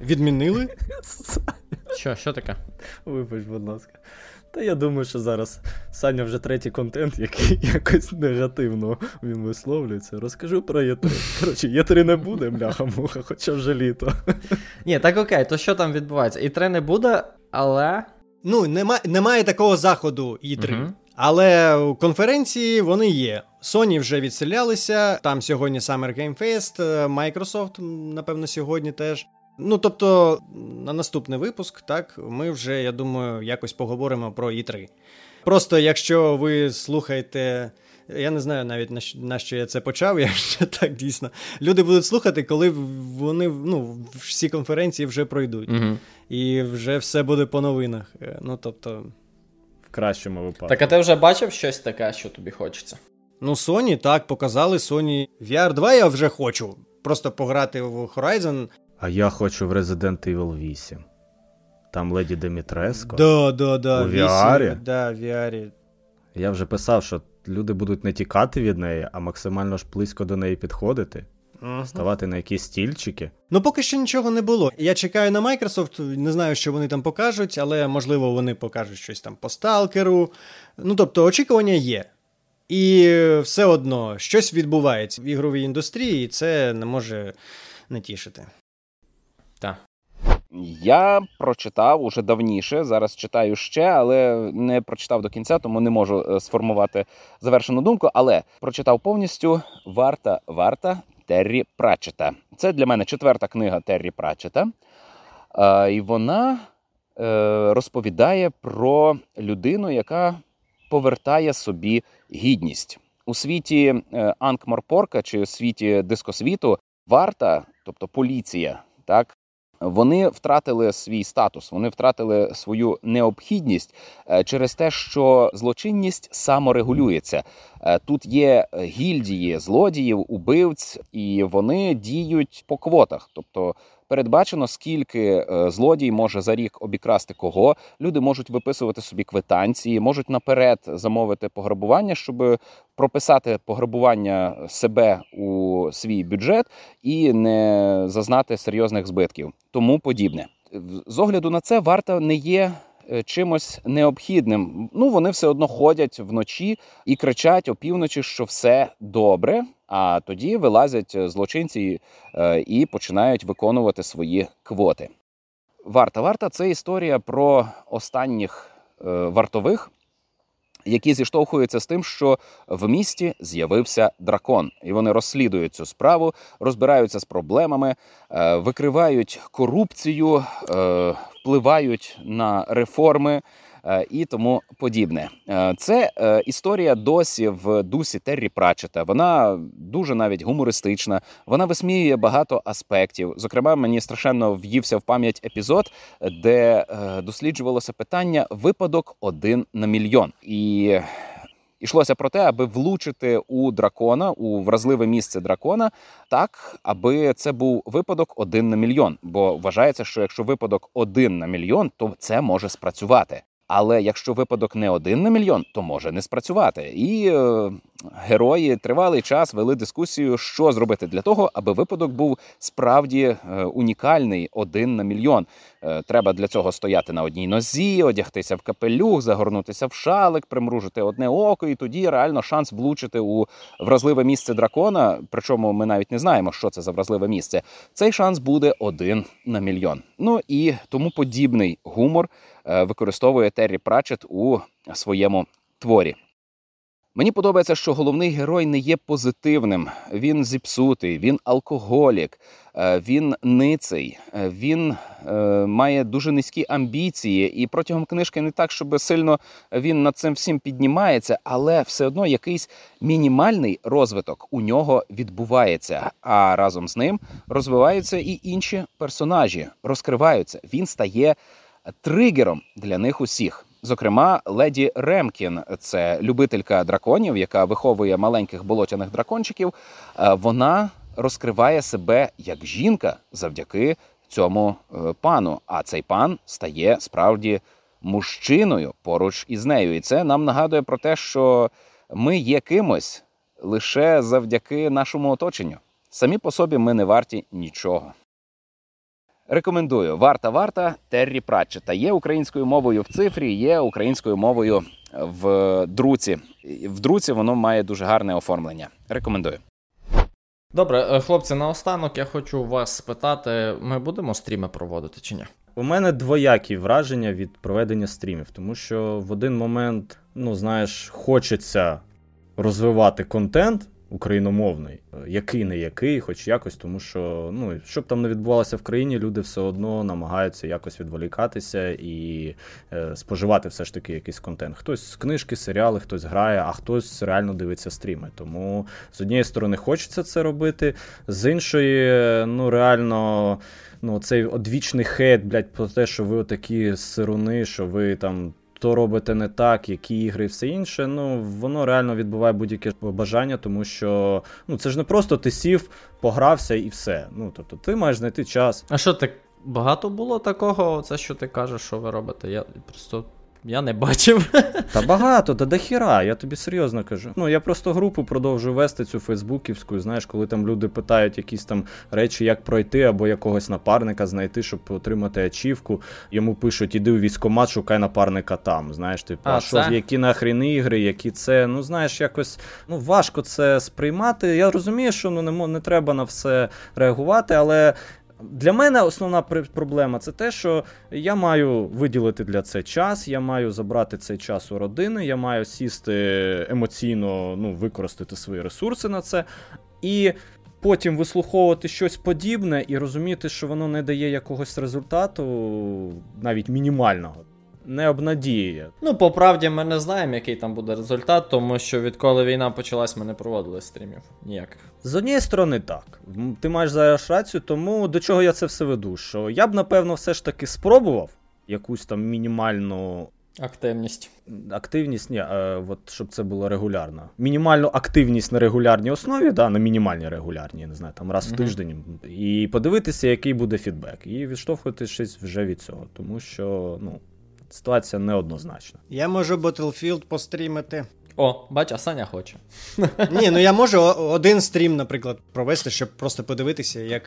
відмінили. Що, що таке? Вибач, будь ласка. Та я думаю, що зараз Саня вже третій контент, який якось негативно він висловлюється. Розкажу про Є3. Коротше, Є3 не буде, бляха-муха, хоча вже літо. Ні, так окей, то що там відбувається? І 3 не буде, але. Ну, немає, немає такого заходу І3. Мгм. Але у конференції вони є. Sony вже відселялися, там сьогодні Summer Game Fest, е, Microsoft, напевно, сьогодні теж. Ну, тобто, на наступний випуск, так, ми вже, я думаю, якось поговоримо про І3. Просто якщо ви слухаєте. Я не знаю навіть на що, на що я це почав, якщо так дійсно. Люди будуть слухати, коли вони ну, всі конференції вже пройдуть. Угу. І вже все буде по новинах. Е, Ну, тобто, В кращому випадку. Так, а ти вже бачив щось таке, що тобі хочеться? Ну, Sony так, показали Sony VR 2 я вже хочу. Просто пограти в Horizon. А я хочу в Resident Evil 8. Там Леді Демітреско. Да, да, да. У VR? Да, в VR. Я вже писав, що люди будуть не тікати від неї, а максимально ж близько до неї підходити, Мгм. ставати на якісь стільчики. Ну, поки що нічого не було. Я чекаю на Microsoft, не знаю, що вони там покажуть, але можливо вони покажуть щось там по сталкеру. Ну, тобто, очікування є. І все одно щось відбувається в ігровій індустрії, і це не може не тішити. Так. Я прочитав уже давніше, зараз читаю ще, але не прочитав до кінця, тому не можу е, сформувати завершену думку. Але прочитав повністю Варта Варта Террі Пратчета. Це для мене четверта книга Террі Пратчета. Е, і вона е, розповідає про людину, яка повертає собі гідність. У світі е, Анкморпорка чи у світі дискосвіту варта, тобто поліція, так, вони втратили свій статус, вони втратили свою необхідність е, через те, що злочинність саморегулюється. Е, Тут є гільдії злодіїв, убивць, і вони діють по квотах. Тобто передбачено, скільки е, злодій може за рік обікрасти кого. Люди можуть виписувати собі квитанції, можуть наперед замовити пограбування, щоб прописати пограбування себе у свій бюджет і не зазнати серйозних збитків. Тому подібне. З огляду на це варта не є е, чимось необхідним. Ну вони все одно ходять вночі і кричать опівночі, що все добре. А тоді вилазять е, злочинці е, і починають виконувати свої квоти. Варта варта це історія про останніх е, вартових, які зіштовхуються з тим, що в місті з'явився дракон, і вони розслідують цю справу, розбираються з проблемами, викривають корупцію, впливають на реформи. Е, І тому подібне. Е, Це е, історія досі в дусі Террі Пратчета. Вона дуже навіть гумористична. Вона висміює багато аспектів. Зокрема, мені страшенно в'ївся в пам'ять епізод, де досліджувалося питання випадок один на мільйон. І йшлося про те, аби влучити у дракона, у вразливе місце дракона, так, аби це був випадок один на мільйон. Бо вважається, що якщо випадок один на мільйон, то це може спрацювати. Але якщо випадок не один на мільйон, то може не спрацювати. І е, герої тривалий час вели дискусію, що зробити для того, аби випадок був справді е, унікальний один на мільйон. Е, треба для цього стояти на одній нозі, одягтися в капелюх, загорнутися в шалик, примружити одне око, і тоді реально шанс влучити у вразливе місце дракона. Причому ми навіть не знаємо, що це за вразливе місце. Цей шанс буде один на мільйон. Ну і тому подібний гумор використовує Террі Пратчет у своєму творі. Мені подобається, що головний герой не є позитивним. Він зіпсутий, він алкоголік, е, він ниций, е, він е, має дуже низькі амбіції, і протягом книжки не так, щоб сильно він над цим всім піднімається, але все одно якийсь мінімальний розвиток у нього відбувається. А разом з ним розвиваються і інші персонажі, розкриваються. Він стає тригером для них усіх. Зокрема, леді Ремкін, це любителька драконів, яка виховує маленьких болотяних дракончиків. Е, Вона розкриває себе як жінка завдяки цьому е, пану. А цей пан стає справді мужчиною поруч із нею. І це нам нагадує про те, що ми є кимось лише завдяки нашому оточенню. Самі по собі ми не варті нічого. Рекомендую варта варта Террі Пратчета. Є українською мовою в цифрі, є українською мовою в друці. В друці воно має дуже гарне оформлення. Рекомендую. Добре, е, хлопці, наостанок я хочу вас спитати: ми будемо стріми проводити чи ні? У мене двоякі враження від проведення стрімів, тому що в один момент, ну знаєш, хочеться розвивати контент україномовний, який не який, хоч якось, тому що ну щоб там не відбувалося в країні, люди все одно намагаються якось відволікатися і е, споживати все ж таки якийсь контент. Хтось з книжки, серіали, хтось грає, а хтось реально дивиться стріми. Тому з однієї сторони хочеться це робити, з іншої, ну реально. Ну, цей одвічний хейт, блядь, про те, що ви отакі сируни, що ви там то робите не так, які ігри і все інше. Ну воно реально відбуває будь-яке бажання, тому що ну це ж не просто ти сів, погрався і все. Ну тобто, ти маєш знайти час. А що так багато було такого? Це що ти кажеш, що ви робите? Я просто я не бачив. Та багато, та дохіра, я тобі серйозно кажу. Ну я просто групу продовжую вести цю фейсбуківську. Знаєш, коли там люди питають якісь там речі, як пройти, або якогось напарника знайти, щоб отримати ачівку. Йому пишуть, іди у військкомат, шукай напарника там. Знаєш, типу, а, а що які нахрін ігри, які це. Ну знаєш, якось ну важко це сприймати. Я розумію, що ну не не треба на все реагувати, але для мене основна проблема це те, що я маю виділити для це час, я маю забрати цей час у родини, я маю сісти емоційно, ну, використати свої ресурси на це. І потім вислуховувати щось подібне і розуміти, що воно не дає якогось результату, навіть мінімального не обнадіює. Ну, по правді, ми не знаємо, який там буде результат, тому що відколи війна почалась, ми не проводили стрімів ніяких. З однієї сторони, так. Ти маєш зараз рацію, тому до чого я це все веду? Що я б, напевно, все ж таки спробував якусь там мінімальну. Активність. Активність, ні, а, от, щоб це було регулярно. Мінімальну активність на регулярній основі, да, на мінімальній регулярній, не знаю, там раз в uh-huh. тиждень, і подивитися, який буде фідбек. І відштовхуватись вже від цього. Тому що, ну, ситуація неоднозначна. Я можу Battlefield пострімити. О, бач, а Саня хоче. Ні, ну я можу один стрім, наприклад, провести, щоб просто подивитися, як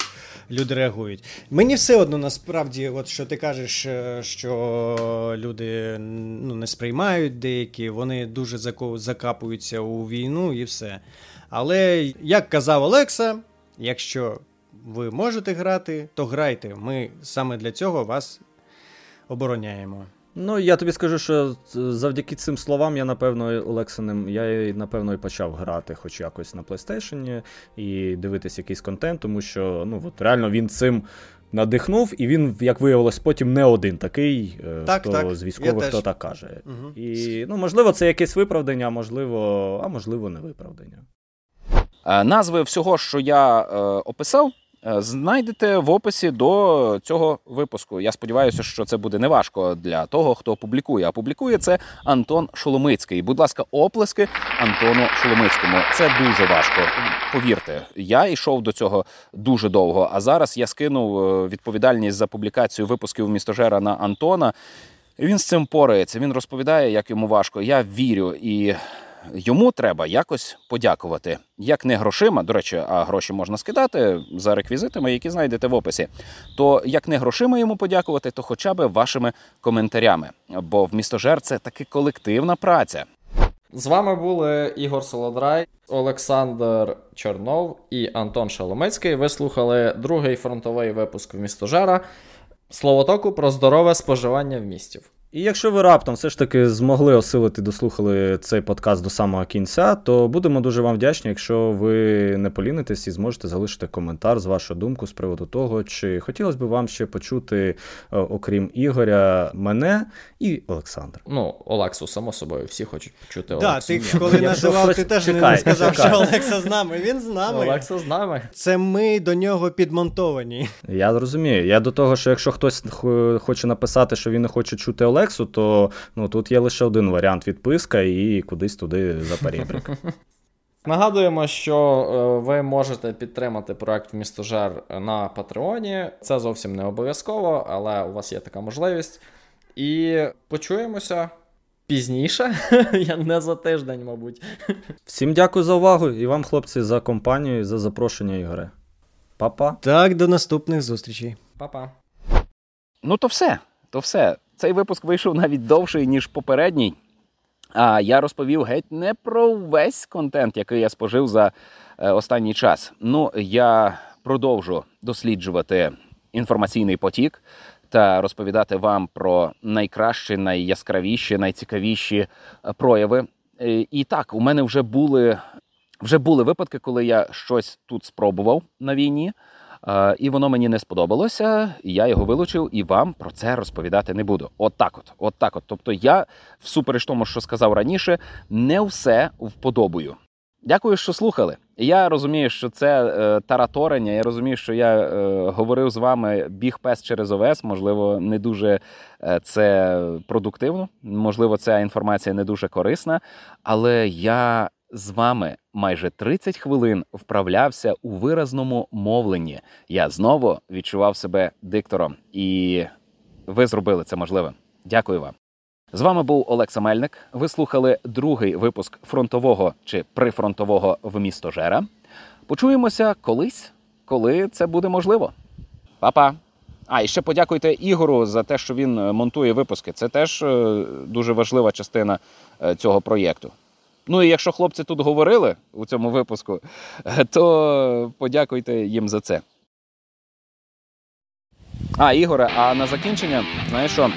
люди реагують. Мені все одно насправді, от що ти кажеш, е, що люди ну, не сприймають деякі, вони дуже закапуються у війну і все. Але як казав Олекса, якщо ви можете грати, то грайте. Ми саме для цього вас обороняємо. Ну, я тобі скажу, що завдяки цим словам я, напевно, Олексаним, я напевно і почав грати хоч якось на PlayStation і дивитися якийсь контент, тому що ну, от реально він цим надихнув, і він, як виявилось, потім не один такий, е, так, хто так. з військових хто так каже. Угу. І ну, можливо, це якесь виправдання, можливо, а можливо, не виправдання. Е, назви всього, що я е, описав. Е, знайдете в описі до цього випуску. Я сподіваюся, що це буде неважко для того, хто публікує. А публікує це Антон Шоломицький. Будь ласка, оплески Антону Шоломицькому. Це дуже важко. Повірте, я йшов до цього дуже довго. А зараз я скинув е, відповідальність за публікацію випусків містожера на Антона. Він з цим порається. Він розповідає, як йому важко. Я вірю і йому треба якось подякувати. Як не грошима, до речі, а гроші можна скидати за реквізитами, які знайдете в описі. То як не грошима йому подякувати, то хоча б вашими коментарями. Бо в містожер це таки колективна праця. З вами були Ігор Солодрай, Олександр Чорнов і Антон Шаломицький. Ви слухали другий фронтовий випуск в містожера. Словотоку про здорове споживання в містів. І якщо ви раптом все ж таки змогли осилити, дослухали цей подкаст до самого кінця, то будемо дуже вам вдячні, якщо ви не полінитесь і зможете залишити коментар з вашою думкою з приводу того, чи хотілося б вам ще почути, е, окрім Ігоря, мене і Олександра. Ну, Олексу, само собою, всі хочуть почути да, Олексу. Ти коли називав, ти теж чекай, не сказав, чекай. що Олекса з нами. Він з нами. Олекса з нами. Це ми до нього підмонтовані. Я розумію. Я до того, що якщо хтось хоче написати, що він не хоче чути Олексу, Олексу, то ну, тут є лише один варіант відписка і кудись туди за перебрік. Нагадуємо, що е, ви можете підтримати проект Містожар на Патреоні. Це зовсім не обов'язково, але у вас є така можливість. І почуємося пізніше. Я не за тиждень, мабуть. Всім дякую за увагу і вам, хлопці, за компанію і за запрошення Ігоре. Па-па. Так, до наступних зустрічей. Па-па. Ну, то все. То все. Цей випуск вийшов навіть довший, ніж попередній. А я розповів геть не про весь контент, який я спожив за е, останній час. Ну, я продовжу досліджувати інформаційний потік та розповідати вам про найкращі, найяскравіші, найцікавіші е, прояви. Е, І так, у мене вже були, вже були випадки, коли я щось тут спробував на війні. І воно мені не сподобалося. Я його вилучив і вам про це розповідати не буду. От так от, от так от. Тобто, я, всупереч тому, що сказав раніше, не все вподобаю. Дякую, що слухали. Я розумію, що це е, тараторення. Я розумію, що я е, говорив з вами біг пес через ОВС. Можливо, не дуже е, це продуктивно. Можливо, ця інформація не дуже корисна. Але я з вами майже 30 хвилин вправлявся у виразному мовленні. Я знову відчував себе диктором, і ви зробили це можливим. Дякую вам. З вами був Олекса Мельник. Ви слухали другий випуск фронтового чи прифронтового в місто Жера. Почуємося колись, коли це буде можливо. Па-па! А, і ще подякуйте Ігору за те, що він е, монтує випуски. Це теж е, дуже важлива частина е, цього проєкту. Ну і якщо хлопці тут говорили у цьому випуску, то подякуйте їм за це. А, Ігоре, а на закінчення, знаєш що,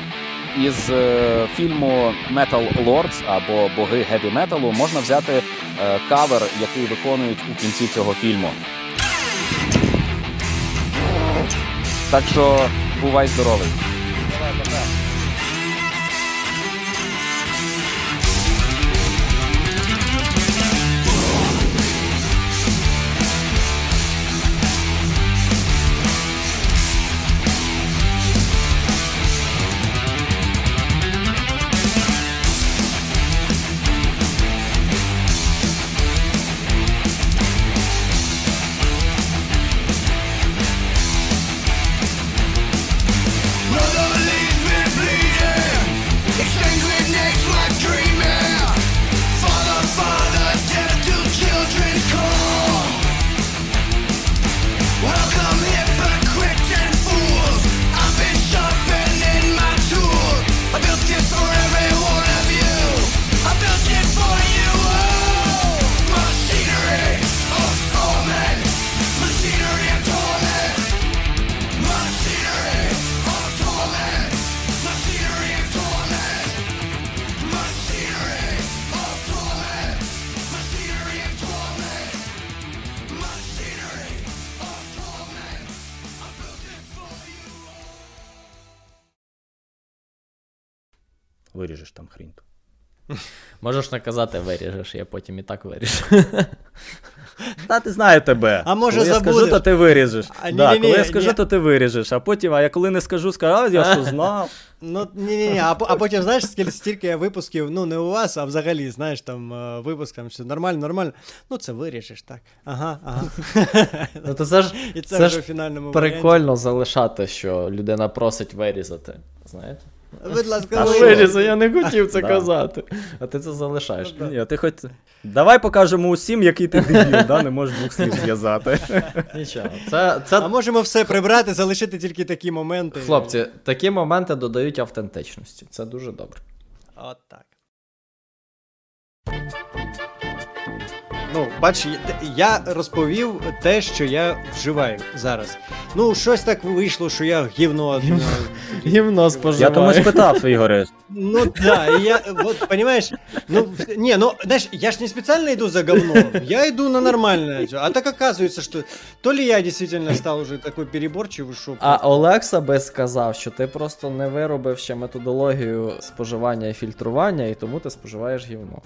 із е, фільму Metal Lords або Боги геві металу можна взяти е, кавер, який виконують у кінці цього фільму. Так що бувай здоровий. Mother там хрінь. Можеш наказати, виріжеш, я потім і так виріжу. Та ти знаю тебе. А може, коли я скажу, то ти виріжеш. А, да, ні-ні-ні, коли я скажу, ні. то ти виріжеш. А потім, а я коли не скажу, скажу, а я що знав. Ну, ні, ні, ні. А, а потім, знаєш, скільки, стільки я випусків, ну не у вас, а взагалі, знаєш, там е, випускам, що нормально, нормально. Ну, це вирішиш, так. Ага, ага. Ну то це ж, І це, це вже ж в фінальному варіанті. прикольно залишати, що людина просить вирізати. Знаєте? Будь ласка, А ну. Вирізу, я не хотів це казати. А ти це залишаєш. Ні, ти хоч. Давай покажемо усім, який ти дебіл, да? не можеш двох слів зв'язати. Нічого. Це, це А можемо все прибрати, залишити тільки такі моменти. Хлопці, такі моменти додають автентичності. Це дуже добре. От так. Ну, бач, я- розповів те, що я вживаю зараз. Ну, щось так вийшло, що я гівно. ну, Гімно Я споживаю. тому спитав, Ігоре. Ну да, я, вот, понимаешь, ну, не, ну, знаешь, я ж не специально иду за говном, я иду на нормальное, а так оказывается, что то ли я действительно стал уже такой переборчивый, что... А Олекса би сказав, що ти просто не виробив ще методологію споживання і фільтрування, і тому ти споживаєш гівно.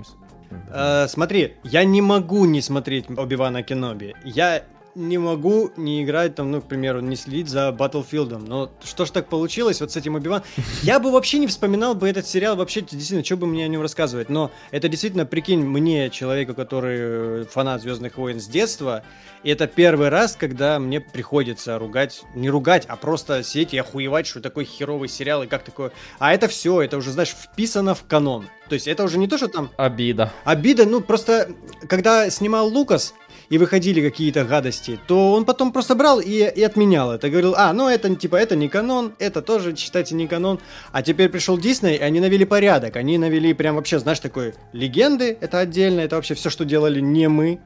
Ось. Э, смотри, я не могу не смотреть Оби-Вана Кеноби. Я не могу не играть, там, ну, к примеру, не следить за Баттлфилдом. Но что ж так получилось вот с этим Убиван? Я бы вообще не вспоминал бы этот сериал, вообще, действительно, что бы мне о нем рассказывать. Но это действительно, прикинь, мне, человеку, который э, фанат Звездных войн с детства, и это первый раз, когда мне приходится ругать, не ругать, а просто сидеть и охуевать, что такой херовый сериал и как такое. А это все, это уже, знаешь, вписано в канон. То есть это уже не то, что там Обіда. Обида, ну просто, когда снимал Лукас и выходили какие-то гадости, то он потом просто брал и, и отменял это. Говорил, а, ну это типа это не канон, это тоже считайте не канон. А теперь пришел Дисней, и они навели порядок. Они навели прям вообще, знаешь, такой легенды, это отдельно, это вообще все, что делали не мы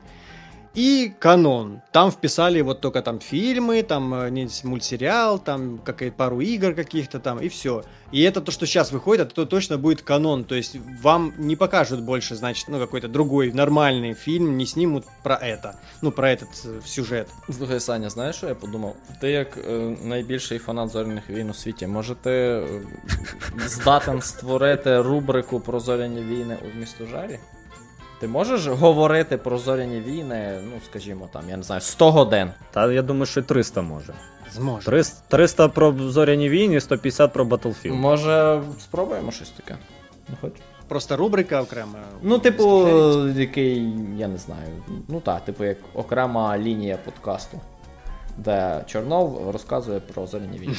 И канон. Там вписали вот только там фильмы, там э, не с- мультсериал, там какая пару игр каких-то там, и все. И это то, что сейчас выходит, это то точно будет канон. То есть вам не покажут больше, значит, ну какой-то другой нормальный фильм, не снимут про это. Ну, про этот э, сюжет. Слухай, Саня, знаєш, що я подумав? Ти як е, найбільший фанат зоряних війн у світі, може ти е, здатен створити рубрику про зоряні війни у місту жарі? Ти можеш говорити про зоряні війни, ну скажімо там, я не знаю, 100 годин. Та я думаю, що 300 може. Зможе. 300, 300 про зоряні війни, 150 про Battlefield. Може, спробуємо щось таке? Не хочеш? Просто рубрика окрема. Ну, типу, який, я не знаю. Ну так, типу, як окрема лінія подкасту, де Чорнов розказує про зоряні війни.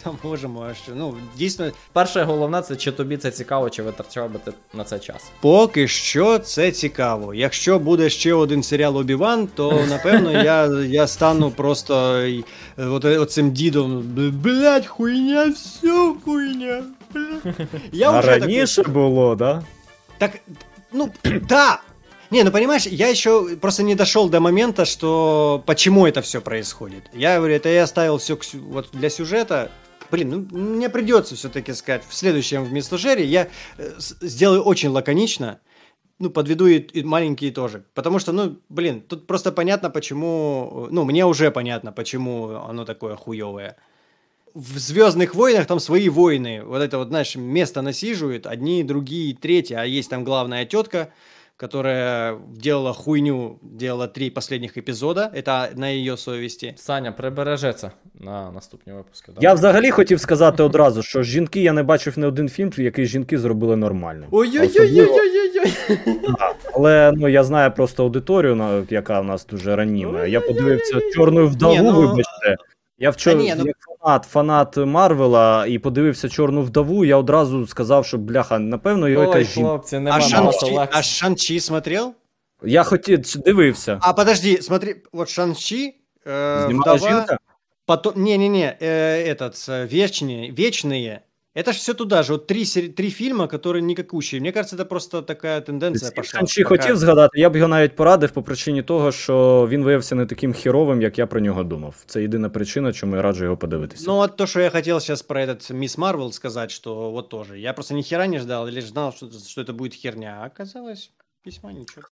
Там можемо, а що. Ну, дійсно, Перше головне, це чи тобі це цікаво, чи витрачав би ти на це час. Поки що це цікаво. Якщо буде ще один серіал Обіван, то напевно я, я стану просто от, оцим дідом. Блять, хуйня, все хуйня. бля». Я а раніше було, да? Так, ну, да. Не, ну понимаешь, я еще просто не дошел до момента, что почему это все происходит. Я говорю, это я оставил все вот для сюжета. Блин, ну мне придется все-таки сказать в следующем вместо Жерри я э, сделаю очень лаконично. Ну, подведу и, и маленький итожек. Потому что, ну, блин, тут просто понятно, почему... Ну, мне уже понятно, почему оно такое хуевое. В Звездных войнах там свои войны. Вот это вот, знаешь, место насиживают, одни, другие, третьи. А есть там главная тетка, которая делала хуйню, делала три последних эпизода. Это на ее совести. Саня, прибережи це на наступні випуски. Я взагалі хотів сказати одразу, що жінки я не бачив не один фільм, який жінки зробили нормальним. Ой-ой-ой-ой-ой-ой. Але ну я знаю просто аудиторію, яка в нас дуже раніма. Я подивився чорну вдову, вибачте. Я вчора Та ні, ну- як фанат, фанат Марвела і подивився чорну вдову, я одразу сказав, що бляха, напевно, його Ой, якась жінка. хлопці, А нема на вас Шан-Чи, Олекс. а Шан-Чи смотрел? Я хотів дивився. А подожди, смотри, вот Шан-Чи, э, Знімала вдова, жінка? потом, не-не-не, э, этот, э, вечные, вечные, это ж все туда же, вот три, сери- три фильма, которые никакущие. Мне кажется, это просто такая тенденция пошла. Чи Пока- хотів згадати, я б його навіть порадив по причині того, що він виявився не таким хіровим, як я про нього думав. Це єдина причина, чому я раджу його подивитися. Ну, вот то, что я хотел сейчас про этот Мисс Марвел сказать, что вот тоже. Я просто ни хера не ждал, или ждал, что, что это будет херня, а оказалось весьма ничего.